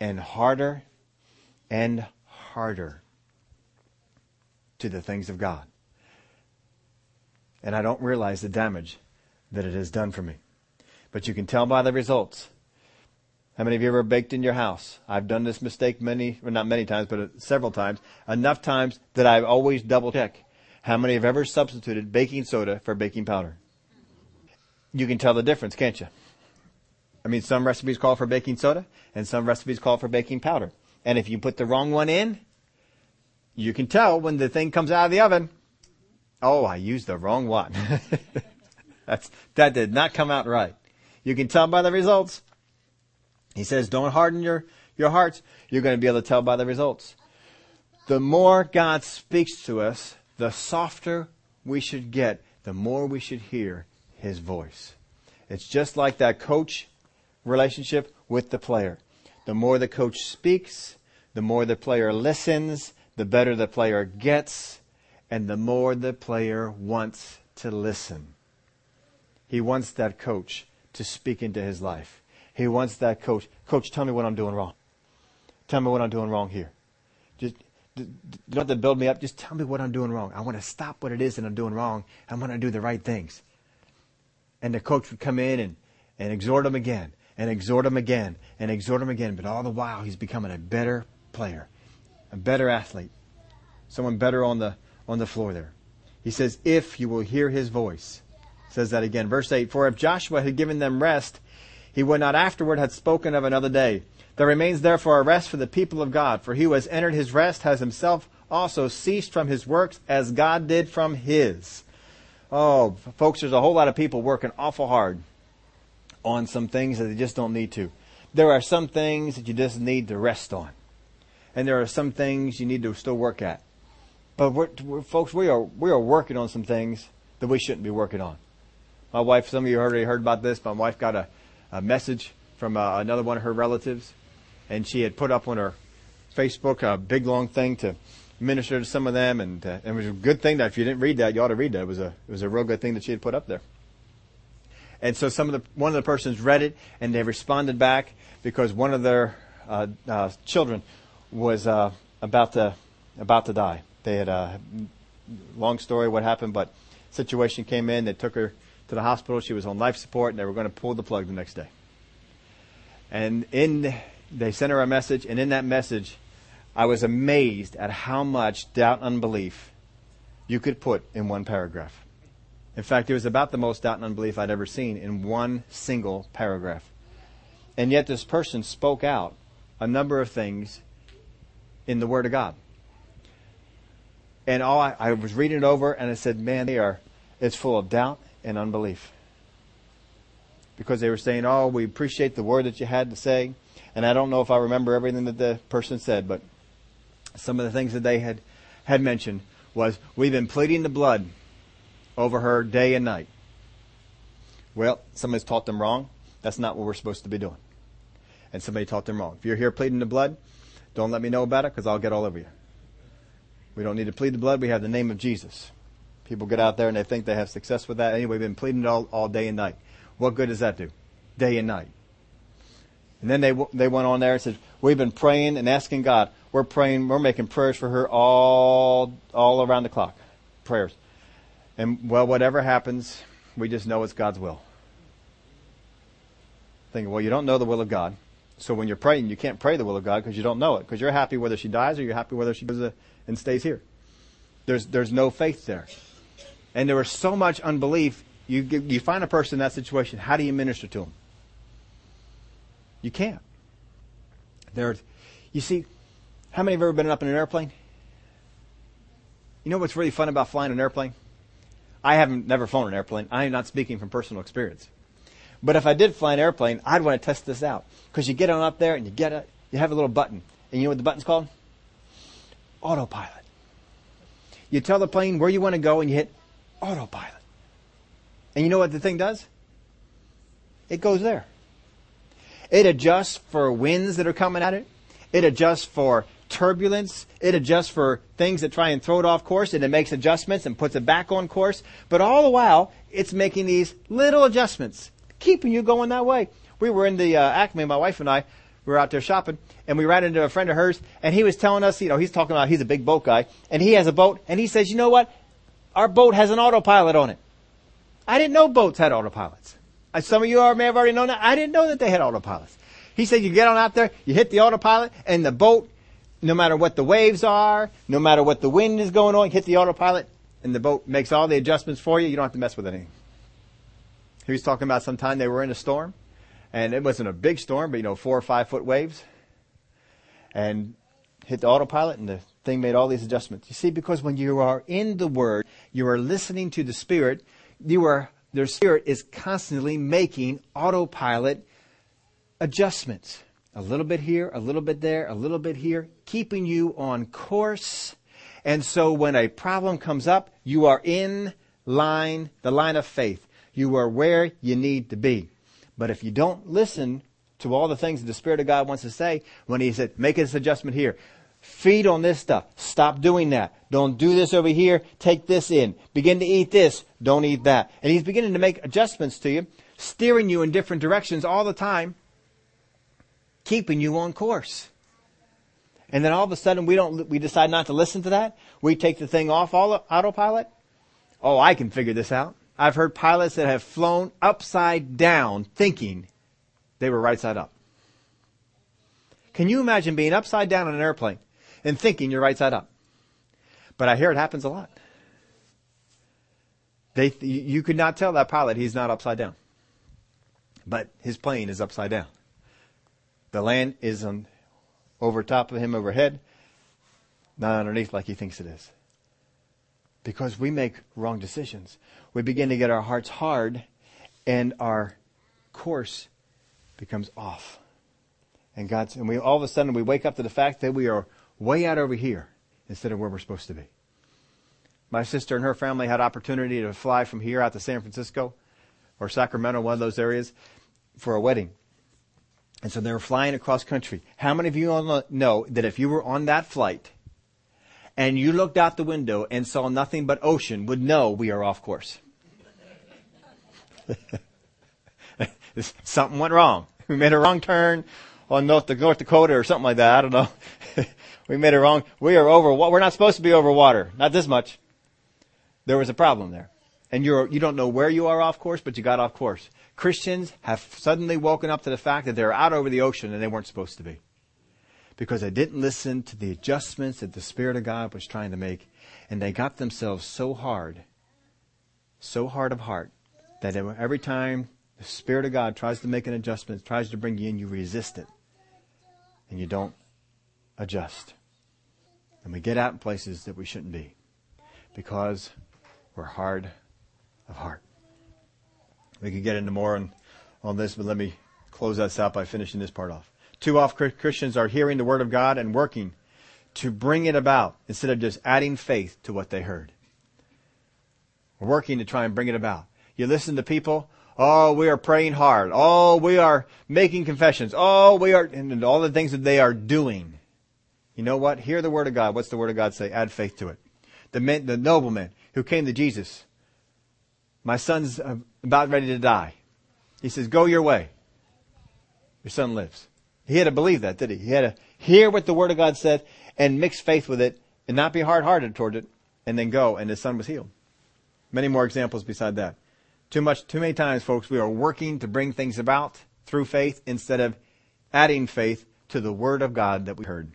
and harder and harder to the things of God. And I don't realize the damage that it has done for me. But you can tell by the results. How many of you ever baked in your house? I've done this mistake many, well not many times, but uh, several times. Enough times that I've always double check. How many have ever substituted baking soda for baking powder? You can tell the difference, can't you? I mean, some recipes call for baking soda and some recipes call for baking powder. And if you put the wrong one in, you can tell when the thing comes out of the oven. Oh, I used the wrong one. That's, that did not come out right. You can tell by the results. He says, don't harden your, your hearts. You're going to be able to tell by the results. The more God speaks to us, the softer we should get, the more we should hear his voice. It's just like that coach relationship with the player. The more the coach speaks, the more the player listens, the better the player gets, and the more the player wants to listen. He wants that coach to speak into his life. He wants that coach, coach, tell me what I'm doing wrong. Tell me what I'm doing wrong here. Just don't have to build me up. Just tell me what I'm doing wrong. I want to stop what it is that I'm doing wrong. I want to do the right things. And the coach would come in and, and exhort him again, and exhort him again, and exhort him again. But all the while, he's becoming a better player, a better athlete, someone better on the, on the floor there. He says, if you will hear his voice. Says that again. Verse 8, For if Joshua had given them rest, he would not afterward have spoken of another day. There remains therefore a rest for the people of God, for he who has entered his rest has himself also ceased from his works as God did from his. Oh, folks, there's a whole lot of people working awful hard on some things that they just don't need to. There are some things that you just need to rest on. And there are some things you need to still work at. But we're, we're, folks, we are, we are working on some things that we shouldn't be working on. My wife, some of you already heard about this. My wife got a, a message from uh, another one of her relatives and she had put up on her Facebook a big long thing to minister to some of them, and, uh, it was a good thing that if you didn't read that, you ought to read that. It was a it was a real good thing that she had put up there. And so some of the one of the persons read it, and they responded back because one of their uh, uh, children was uh, about to about to die. They had a uh, long story what happened, but situation came in. They took her to the hospital. She was on life support, and they were going to pull the plug the next day. And in they sent her a message, and in that message, I was amazed at how much doubt and unbelief you could put in one paragraph. In fact, it was about the most doubt and unbelief I'd ever seen in one single paragraph. And yet, this person spoke out a number of things in the Word of God. And all I, I was reading it over, and I said, "Man, they are. It's full of doubt and unbelief." Because they were saying, "Oh, we appreciate the word that you had to say," and I don't know if I remember everything that the person said, but some of the things that they had had mentioned was, "We've been pleading the blood over her day and night." Well, somebody's taught them wrong. That's not what we're supposed to be doing. And somebody taught them wrong. If you're here pleading the blood, don't let me know about it because I'll get all over you. We don't need to plead the blood. We have the name of Jesus. People get out there and they think they have success with that. Anyway, we've been pleading it all, all day and night. What good does that do? Day and night. And then they, they went on there and said, we've been praying and asking God. We're praying, we're making prayers for her all, all around the clock. Prayers. And well, whatever happens, we just know it's God's will. Thinking, well, you don't know the will of God. So when you're praying, you can't pray the will of God because you don't know it. Because you're happy whether she dies or you're happy whether she goes a, and stays here. There's, there's no faith there. And there was so much unbelief. You, you find a person in that situation, how do you minister to them? You can't. There, you see, how many have ever been up in an airplane? You know what's really fun about flying an airplane? I haven't never flown an airplane. I am not speaking from personal experience. But if I did fly an airplane, I'd want to test this out. Because you get on up there and you get a, you have a little button. And you know what the button's called? autopilot. You tell the plane where you want to go and you hit autopilot. And you know what the thing does? It goes there. It adjusts for winds that are coming at it. It adjusts for turbulence. It adjusts for things that try and throw it off course and it makes adjustments and puts it back on course. But all the while, it's making these little adjustments, keeping you going that way. We were in the uh, Acme, my wife and I, we were out there shopping and we ran into a friend of hers and he was telling us, you know, he's talking about he's a big boat guy and he has a boat and he says, you know what? Our boat has an autopilot on it. I didn't know boats had autopilots. Uh, some of you may have already known that. I didn't know that they had autopilots. He said you get on out there, you hit the autopilot and the boat, no matter what the waves are, no matter what the wind is going on, hit the autopilot and the boat makes all the adjustments for you. You don't have to mess with anything. He was talking about some time they were in a storm and it wasn't a big storm, but you know, four or five foot waves. And hit the autopilot and the thing made all these adjustments. You see, because when you are in the Word, you are listening to the Spirit, you are, their Spirit is constantly making autopilot adjustments. A little bit here, a little bit there, a little bit here, keeping you on course. And so when a problem comes up, you are in line, the line of faith. You are where you need to be. But if you don't listen to all the things that the Spirit of God wants to say, when He said, make this adjustment here, feed on this stuff, stop doing that, don't do this over here, take this in, begin to eat this, don't eat that. And He's beginning to make adjustments to you, steering you in different directions all the time, keeping you on course. And then all of a sudden we don't, we decide not to listen to that. We take the thing off autopilot. Oh, I can figure this out. I've heard pilots that have flown upside down thinking they were right side up. Can you imagine being upside down on an airplane and thinking you're right side up? But I hear it happens a lot. They, you could not tell that pilot he's not upside down. But his plane is upside down. The land is on, over top of him overhead, not underneath like he thinks it is because we make wrong decisions. We begin to get our hearts hard and our course becomes off. And God's, and we all of a sudden we wake up to the fact that we are way out over here instead of where we're supposed to be. My sister and her family had opportunity to fly from here out to San Francisco or Sacramento, one of those areas, for a wedding. And so they were flying across country. How many of you know that if you were on that flight and you looked out the window and saw nothing but ocean would know we are off course. something went wrong. We made a wrong turn on North, Dakota or something like that. I don't know. we made a wrong. We are over. We're not supposed to be over water. Not this much. There was a problem there. and you're, you don't know where you are off course, but you got off course. Christians have suddenly woken up to the fact that they're out over the ocean and they weren't supposed to be. Because they didn't listen to the adjustments that the Spirit of God was trying to make. And they got themselves so hard, so hard of heart, that every time the Spirit of God tries to make an adjustment, tries to bring you in, you resist it. And you don't adjust. And we get out in places that we shouldn't be. Because we're hard of heart. We could get into more on, on this, but let me close us out by finishing this part off. Too often Christians are hearing the Word of God and working to bring it about instead of just adding faith to what they heard. We're working to try and bring it about. You listen to people, oh, we are praying hard. Oh, we are making confessions. Oh, we are, and all the things that they are doing. You know what? Hear the Word of God. What's the Word of God say? Add faith to it. The men, the nobleman who came to Jesus. My son's uh, about ready to die. He says, go your way. Your son lives. He had to believe that, did he? He had to hear what the Word of God said and mix faith with it and not be hard-hearted toward it and then go and his son was healed. Many more examples beside that. Too much, too many times, folks, we are working to bring things about through faith instead of adding faith to the Word of God that we heard.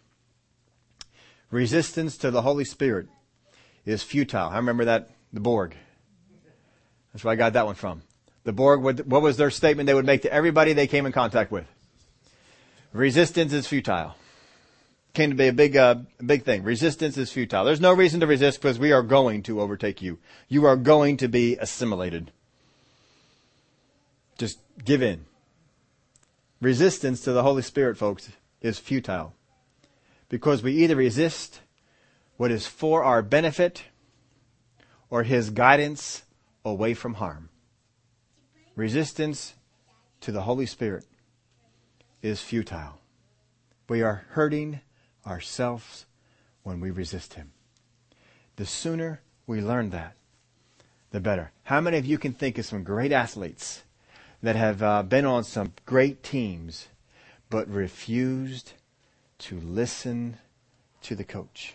Resistance to the Holy Spirit is futile. I remember that, the Borg. That's where I got that one from. The Borg, what was their statement they would make to everybody they came in contact with? Resistance is futile. Came to be a big, uh, big thing. Resistance is futile. There's no reason to resist because we are going to overtake you. You are going to be assimilated. Just give in. Resistance to the Holy Spirit, folks, is futile. Because we either resist what is for our benefit or His guidance away from harm. Resistance to the Holy Spirit is futile. We are hurting ourselves when we resist Him. The sooner we learn that, the better. How many of you can think of some great athletes that have uh, been on some great teams but refused to listen to the coach?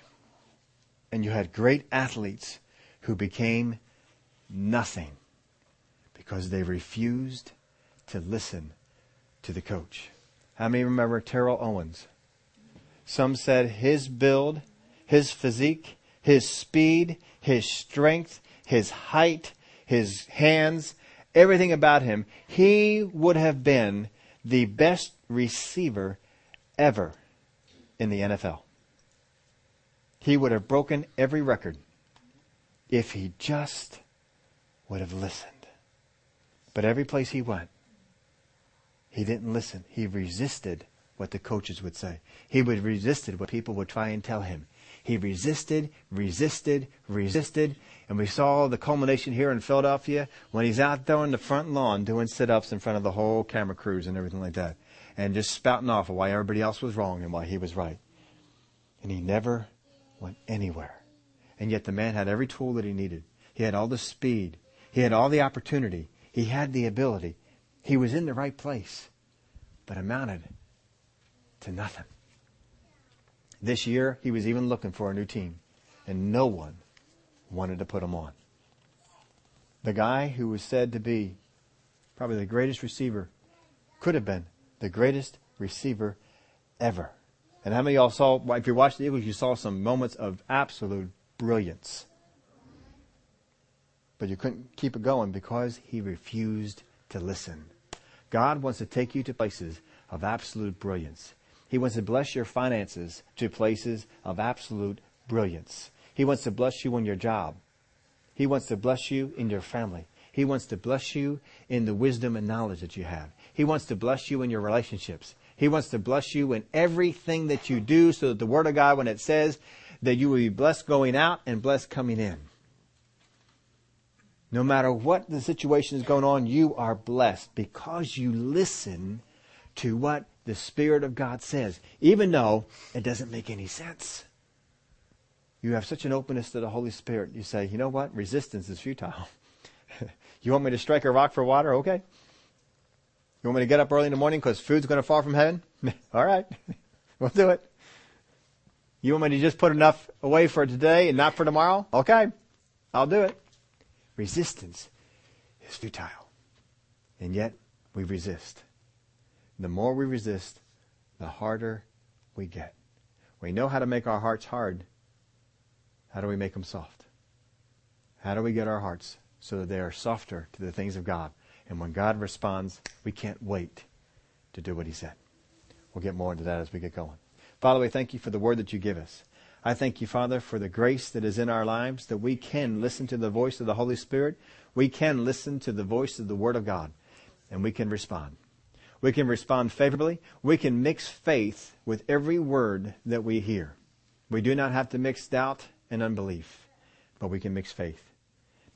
And you had great athletes who became nothing because they refused to listen to the coach. How many remember Terrell Owens? Some said his build, his physique, his speed, his strength, his height, his hands, everything about him, he would have been the best receiver ever in the NFL. He would have broken every record if he just would have listened. But every place he went, he didn't listen. He resisted what the coaches would say. He would resisted what people would try and tell him. He resisted, resisted, resisted, and we saw the culmination here in Philadelphia when he's out there on the front lawn doing sit-ups in front of the whole camera crews and everything like that, and just spouting off of why everybody else was wrong and why he was right. And he never went anywhere. And yet the man had every tool that he needed. He had all the speed. He had all the opportunity. He had the ability. He was in the right place, but amounted to nothing. This year, he was even looking for a new team, and no one wanted to put him on. The guy who was said to be probably the greatest receiver, could have been the greatest receiver ever. And how many of y'all saw, if you watched the Eagles, you saw some moments of absolute brilliance. But you couldn't keep it going because he refused to listen. God wants to take you to places of absolute brilliance. He wants to bless your finances to places of absolute brilliance. He wants to bless you on your job. He wants to bless you in your family. He wants to bless you in the wisdom and knowledge that you have. He wants to bless you in your relationships. He wants to bless you in everything that you do so that the Word of God, when it says that you will be blessed going out and blessed coming in. No matter what the situation is going on, you are blessed because you listen to what the Spirit of God says, even though it doesn't make any sense. You have such an openness to the Holy Spirit. You say, you know what? Resistance is futile. you want me to strike a rock for water? Okay. You want me to get up early in the morning because food's going to fall from heaven? All right. we'll do it. You want me to just put enough away for today and not for tomorrow? Okay. I'll do it. Resistance is futile. And yet, we resist. The more we resist, the harder we get. We know how to make our hearts hard. How do we make them soft? How do we get our hearts so that they are softer to the things of God? And when God responds, we can't wait to do what He said. We'll get more into that as we get going. Father, we thank you for the word that you give us. I thank you, Father, for the grace that is in our lives that we can listen to the voice of the Holy Spirit. We can listen to the voice of the Word of God and we can respond. We can respond favorably. We can mix faith with every word that we hear. We do not have to mix doubt and unbelief, but we can mix faith.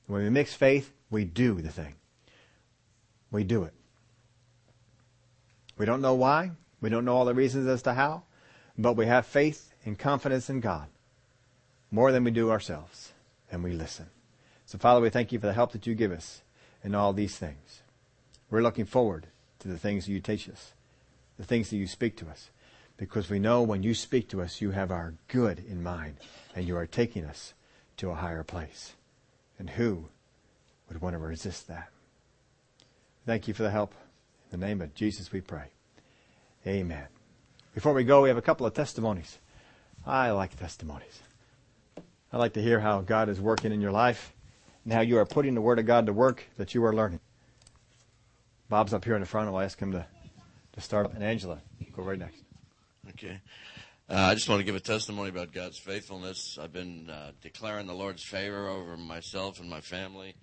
When we mix faith, we do the thing. We do it. We don't know why. We don't know all the reasons as to how, but we have faith and confidence in God more than we do ourselves, and we listen. So, Father, we thank you for the help that you give us in all these things. We're looking forward to the things that you teach us, the things that you speak to us, because we know when you speak to us, you have our good in mind, and you are taking us to a higher place. And who would want to resist that? Thank you for the help. In the name of Jesus, we pray. Amen. Before we go, we have a couple of testimonies. I like testimonies. I like to hear how God is working in your life and how you are putting the Word of God to work that you are learning. Bob's up here in the front. I'll ask him to, to start. And Angela, go right next.
Okay. Uh, I just want to give a testimony about God's faithfulness. I've been uh, declaring the Lord's favor over myself and my family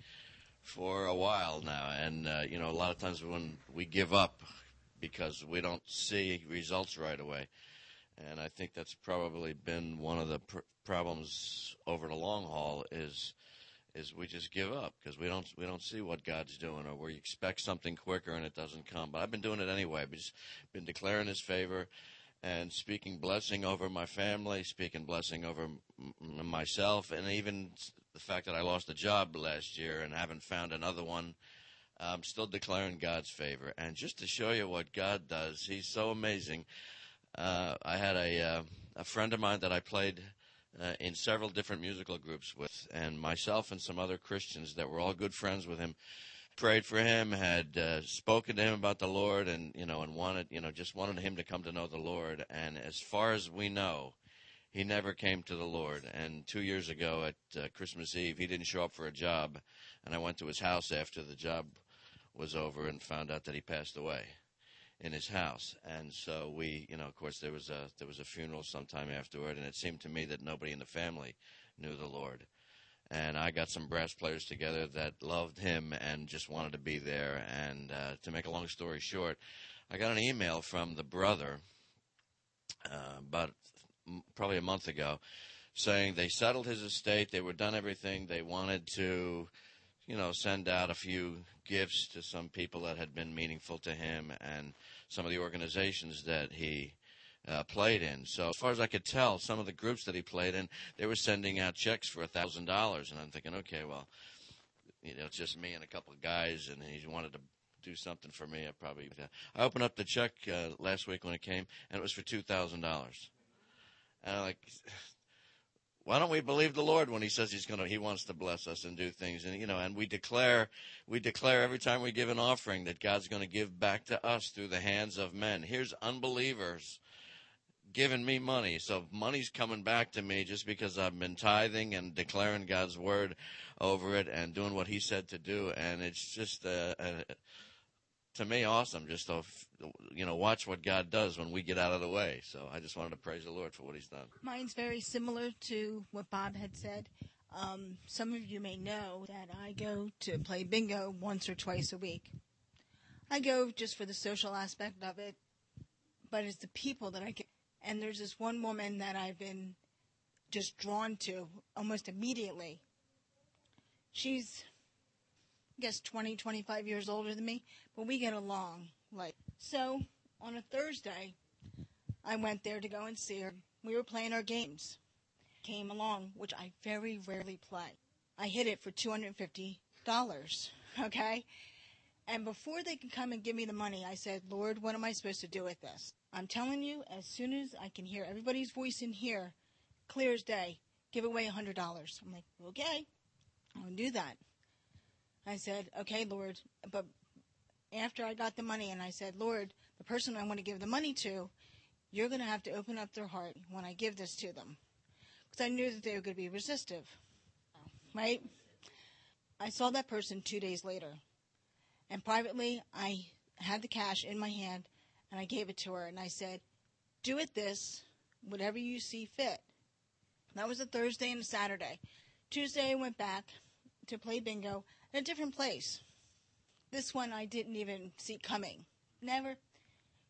for a while now. And, uh, you know, a lot of times when we give up because we don't see results right away. And I think that's probably been one of the pr- problems over the long haul is is we just give up because we don't we don't see what God's doing, or we expect something quicker and it doesn't come. But I've been doing it anyway. I've just been declaring His favor and speaking blessing over my family, speaking blessing over m- myself, and even the fact that I lost a job last year and haven't found another one. I'm still declaring God's favor, and just to show you what God does, He's so amazing. Uh, I had a uh, a friend of mine that I played uh, in several different musical groups with, and myself and some other Christians that were all good friends with him prayed for him, had uh, spoken to him about the Lord, and you know, and wanted, you know, just wanted him to come to know the Lord. And as far as we know, he never came to the Lord. And two years ago at uh, Christmas Eve, he didn't show up for a job, and I went to his house after the job was over and found out that he passed away in his house. And so we, you know, of course, there was a there was a funeral sometime afterward, and it seemed to me that nobody in the family knew the Lord. And I got some brass players together that loved him and just wanted to be there. And uh, to make a long story short, I got an email from the brother uh, about probably a month ago saying they settled his estate, they were done everything, they wanted to you know, send out a few gifts to some people that had been meaningful to him and some of the organizations that he uh, played in. So as far as I could tell, some of the groups that he played in, they were sending out checks for a thousand dollars, and I'm thinking, okay, well, you know, it's just me and a couple of guys, and he wanted to do something for me. I probably I opened up the check uh, last week when it came, and it was for two thousand dollars. And I'm like, why don't we believe the Lord when He says He's going to, He wants to bless us and do things, and you know, and we declare, we declare every time we give an offering that God's going to give back to us through the hands of men. Here's unbelievers giving me money, so money's coming back to me just because I've been tithing and declaring God's word over it and doing what He said to do, and it's just a, a to me awesome just to you know watch what God does when we get out of the way. So I just wanted to praise the Lord for what He's done.
Mine's very similar to what Bob had said. Um, some of you may know that I go to play bingo once or twice a week. I go just for the social aspect of it, but it's the people that I get. And there's this one woman that I've been just drawn to almost immediately. She's I guess 20, 25 years older than me, but we get along. Like so, on a Thursday, I went there to go and see her. We were playing our games. Came along, which I very rarely play. I hit it for two hundred and fifty dollars. Okay. And before they could come and give me the money, I said, Lord, what am I supposed to do with this? I'm telling you, as soon as I can hear everybody's voice in here, clear as day, give away a $100. I'm like, okay, I'll do that. I said, okay, Lord, but after I got the money and I said, Lord, the person I want to give the money to, you're going to have to open up their heart when I give this to them. Because I knew that they were going to be resistive. Right? I saw that person two days later. And privately, I had the cash in my hand and I gave it to her and I said, do it this, whatever you see fit. That was a Thursday and a Saturday. Tuesday, I went back to play bingo in a different place. This one I didn't even see coming. Never.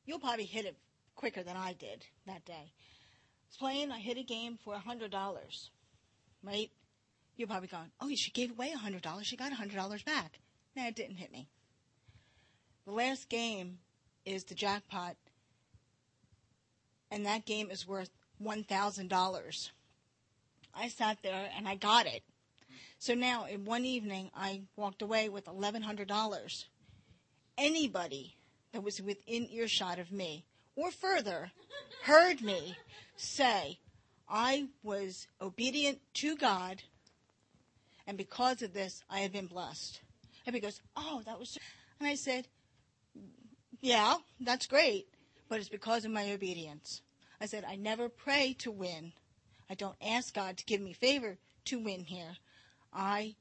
You'll probably hit it quicker than I did that day. I was playing, I hit a game for a $100. Right? You're probably going, oh, she gave away a $100. She got a $100 back. No, it didn't hit me. The last game is the jackpot, and that game is worth $1,000. I sat there and I got it. So now, in one evening, I walked away with $1,100. Anybody that was within earshot of me, or further, heard me say, I was obedient to God, and because of this, I have been blessed. He goes, Oh, that was. So... And I said, Yeah, that's great, but it's because of my obedience. I said, I never pray to win. I don't ask God to give me favor to win here. I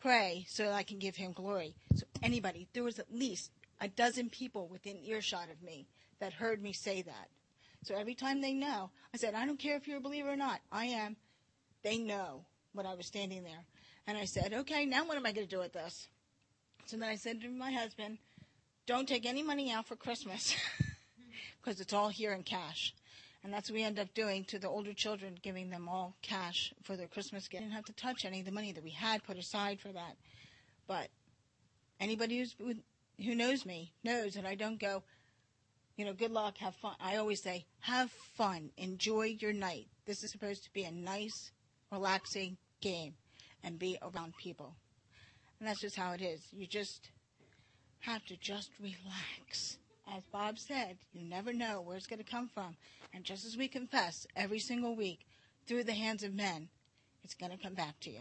pray so that I can give him glory. So anybody, there was at least a dozen people within earshot of me that heard me say that. So every time they know, I said, I don't care if you're a believer or not. I am. They know when I was standing there. And I said, okay, now what am I going to do with this? So then I said to my husband, don't take any money out for Christmas because it's all here in cash. And that's what we end up doing to the older children, giving them all cash for their Christmas gift. didn't have to touch any of the money that we had put aside for that. But anybody who's, who knows me knows that I don't go, you know, good luck, have fun. I always say, have fun, enjoy your night. This is supposed to be a nice, relaxing game and be around people. And that's just how it is. You just have to just relax as Bob said, you never know where it's going to come from. And just as we confess every single week through the hands of men, it's going to come back to you.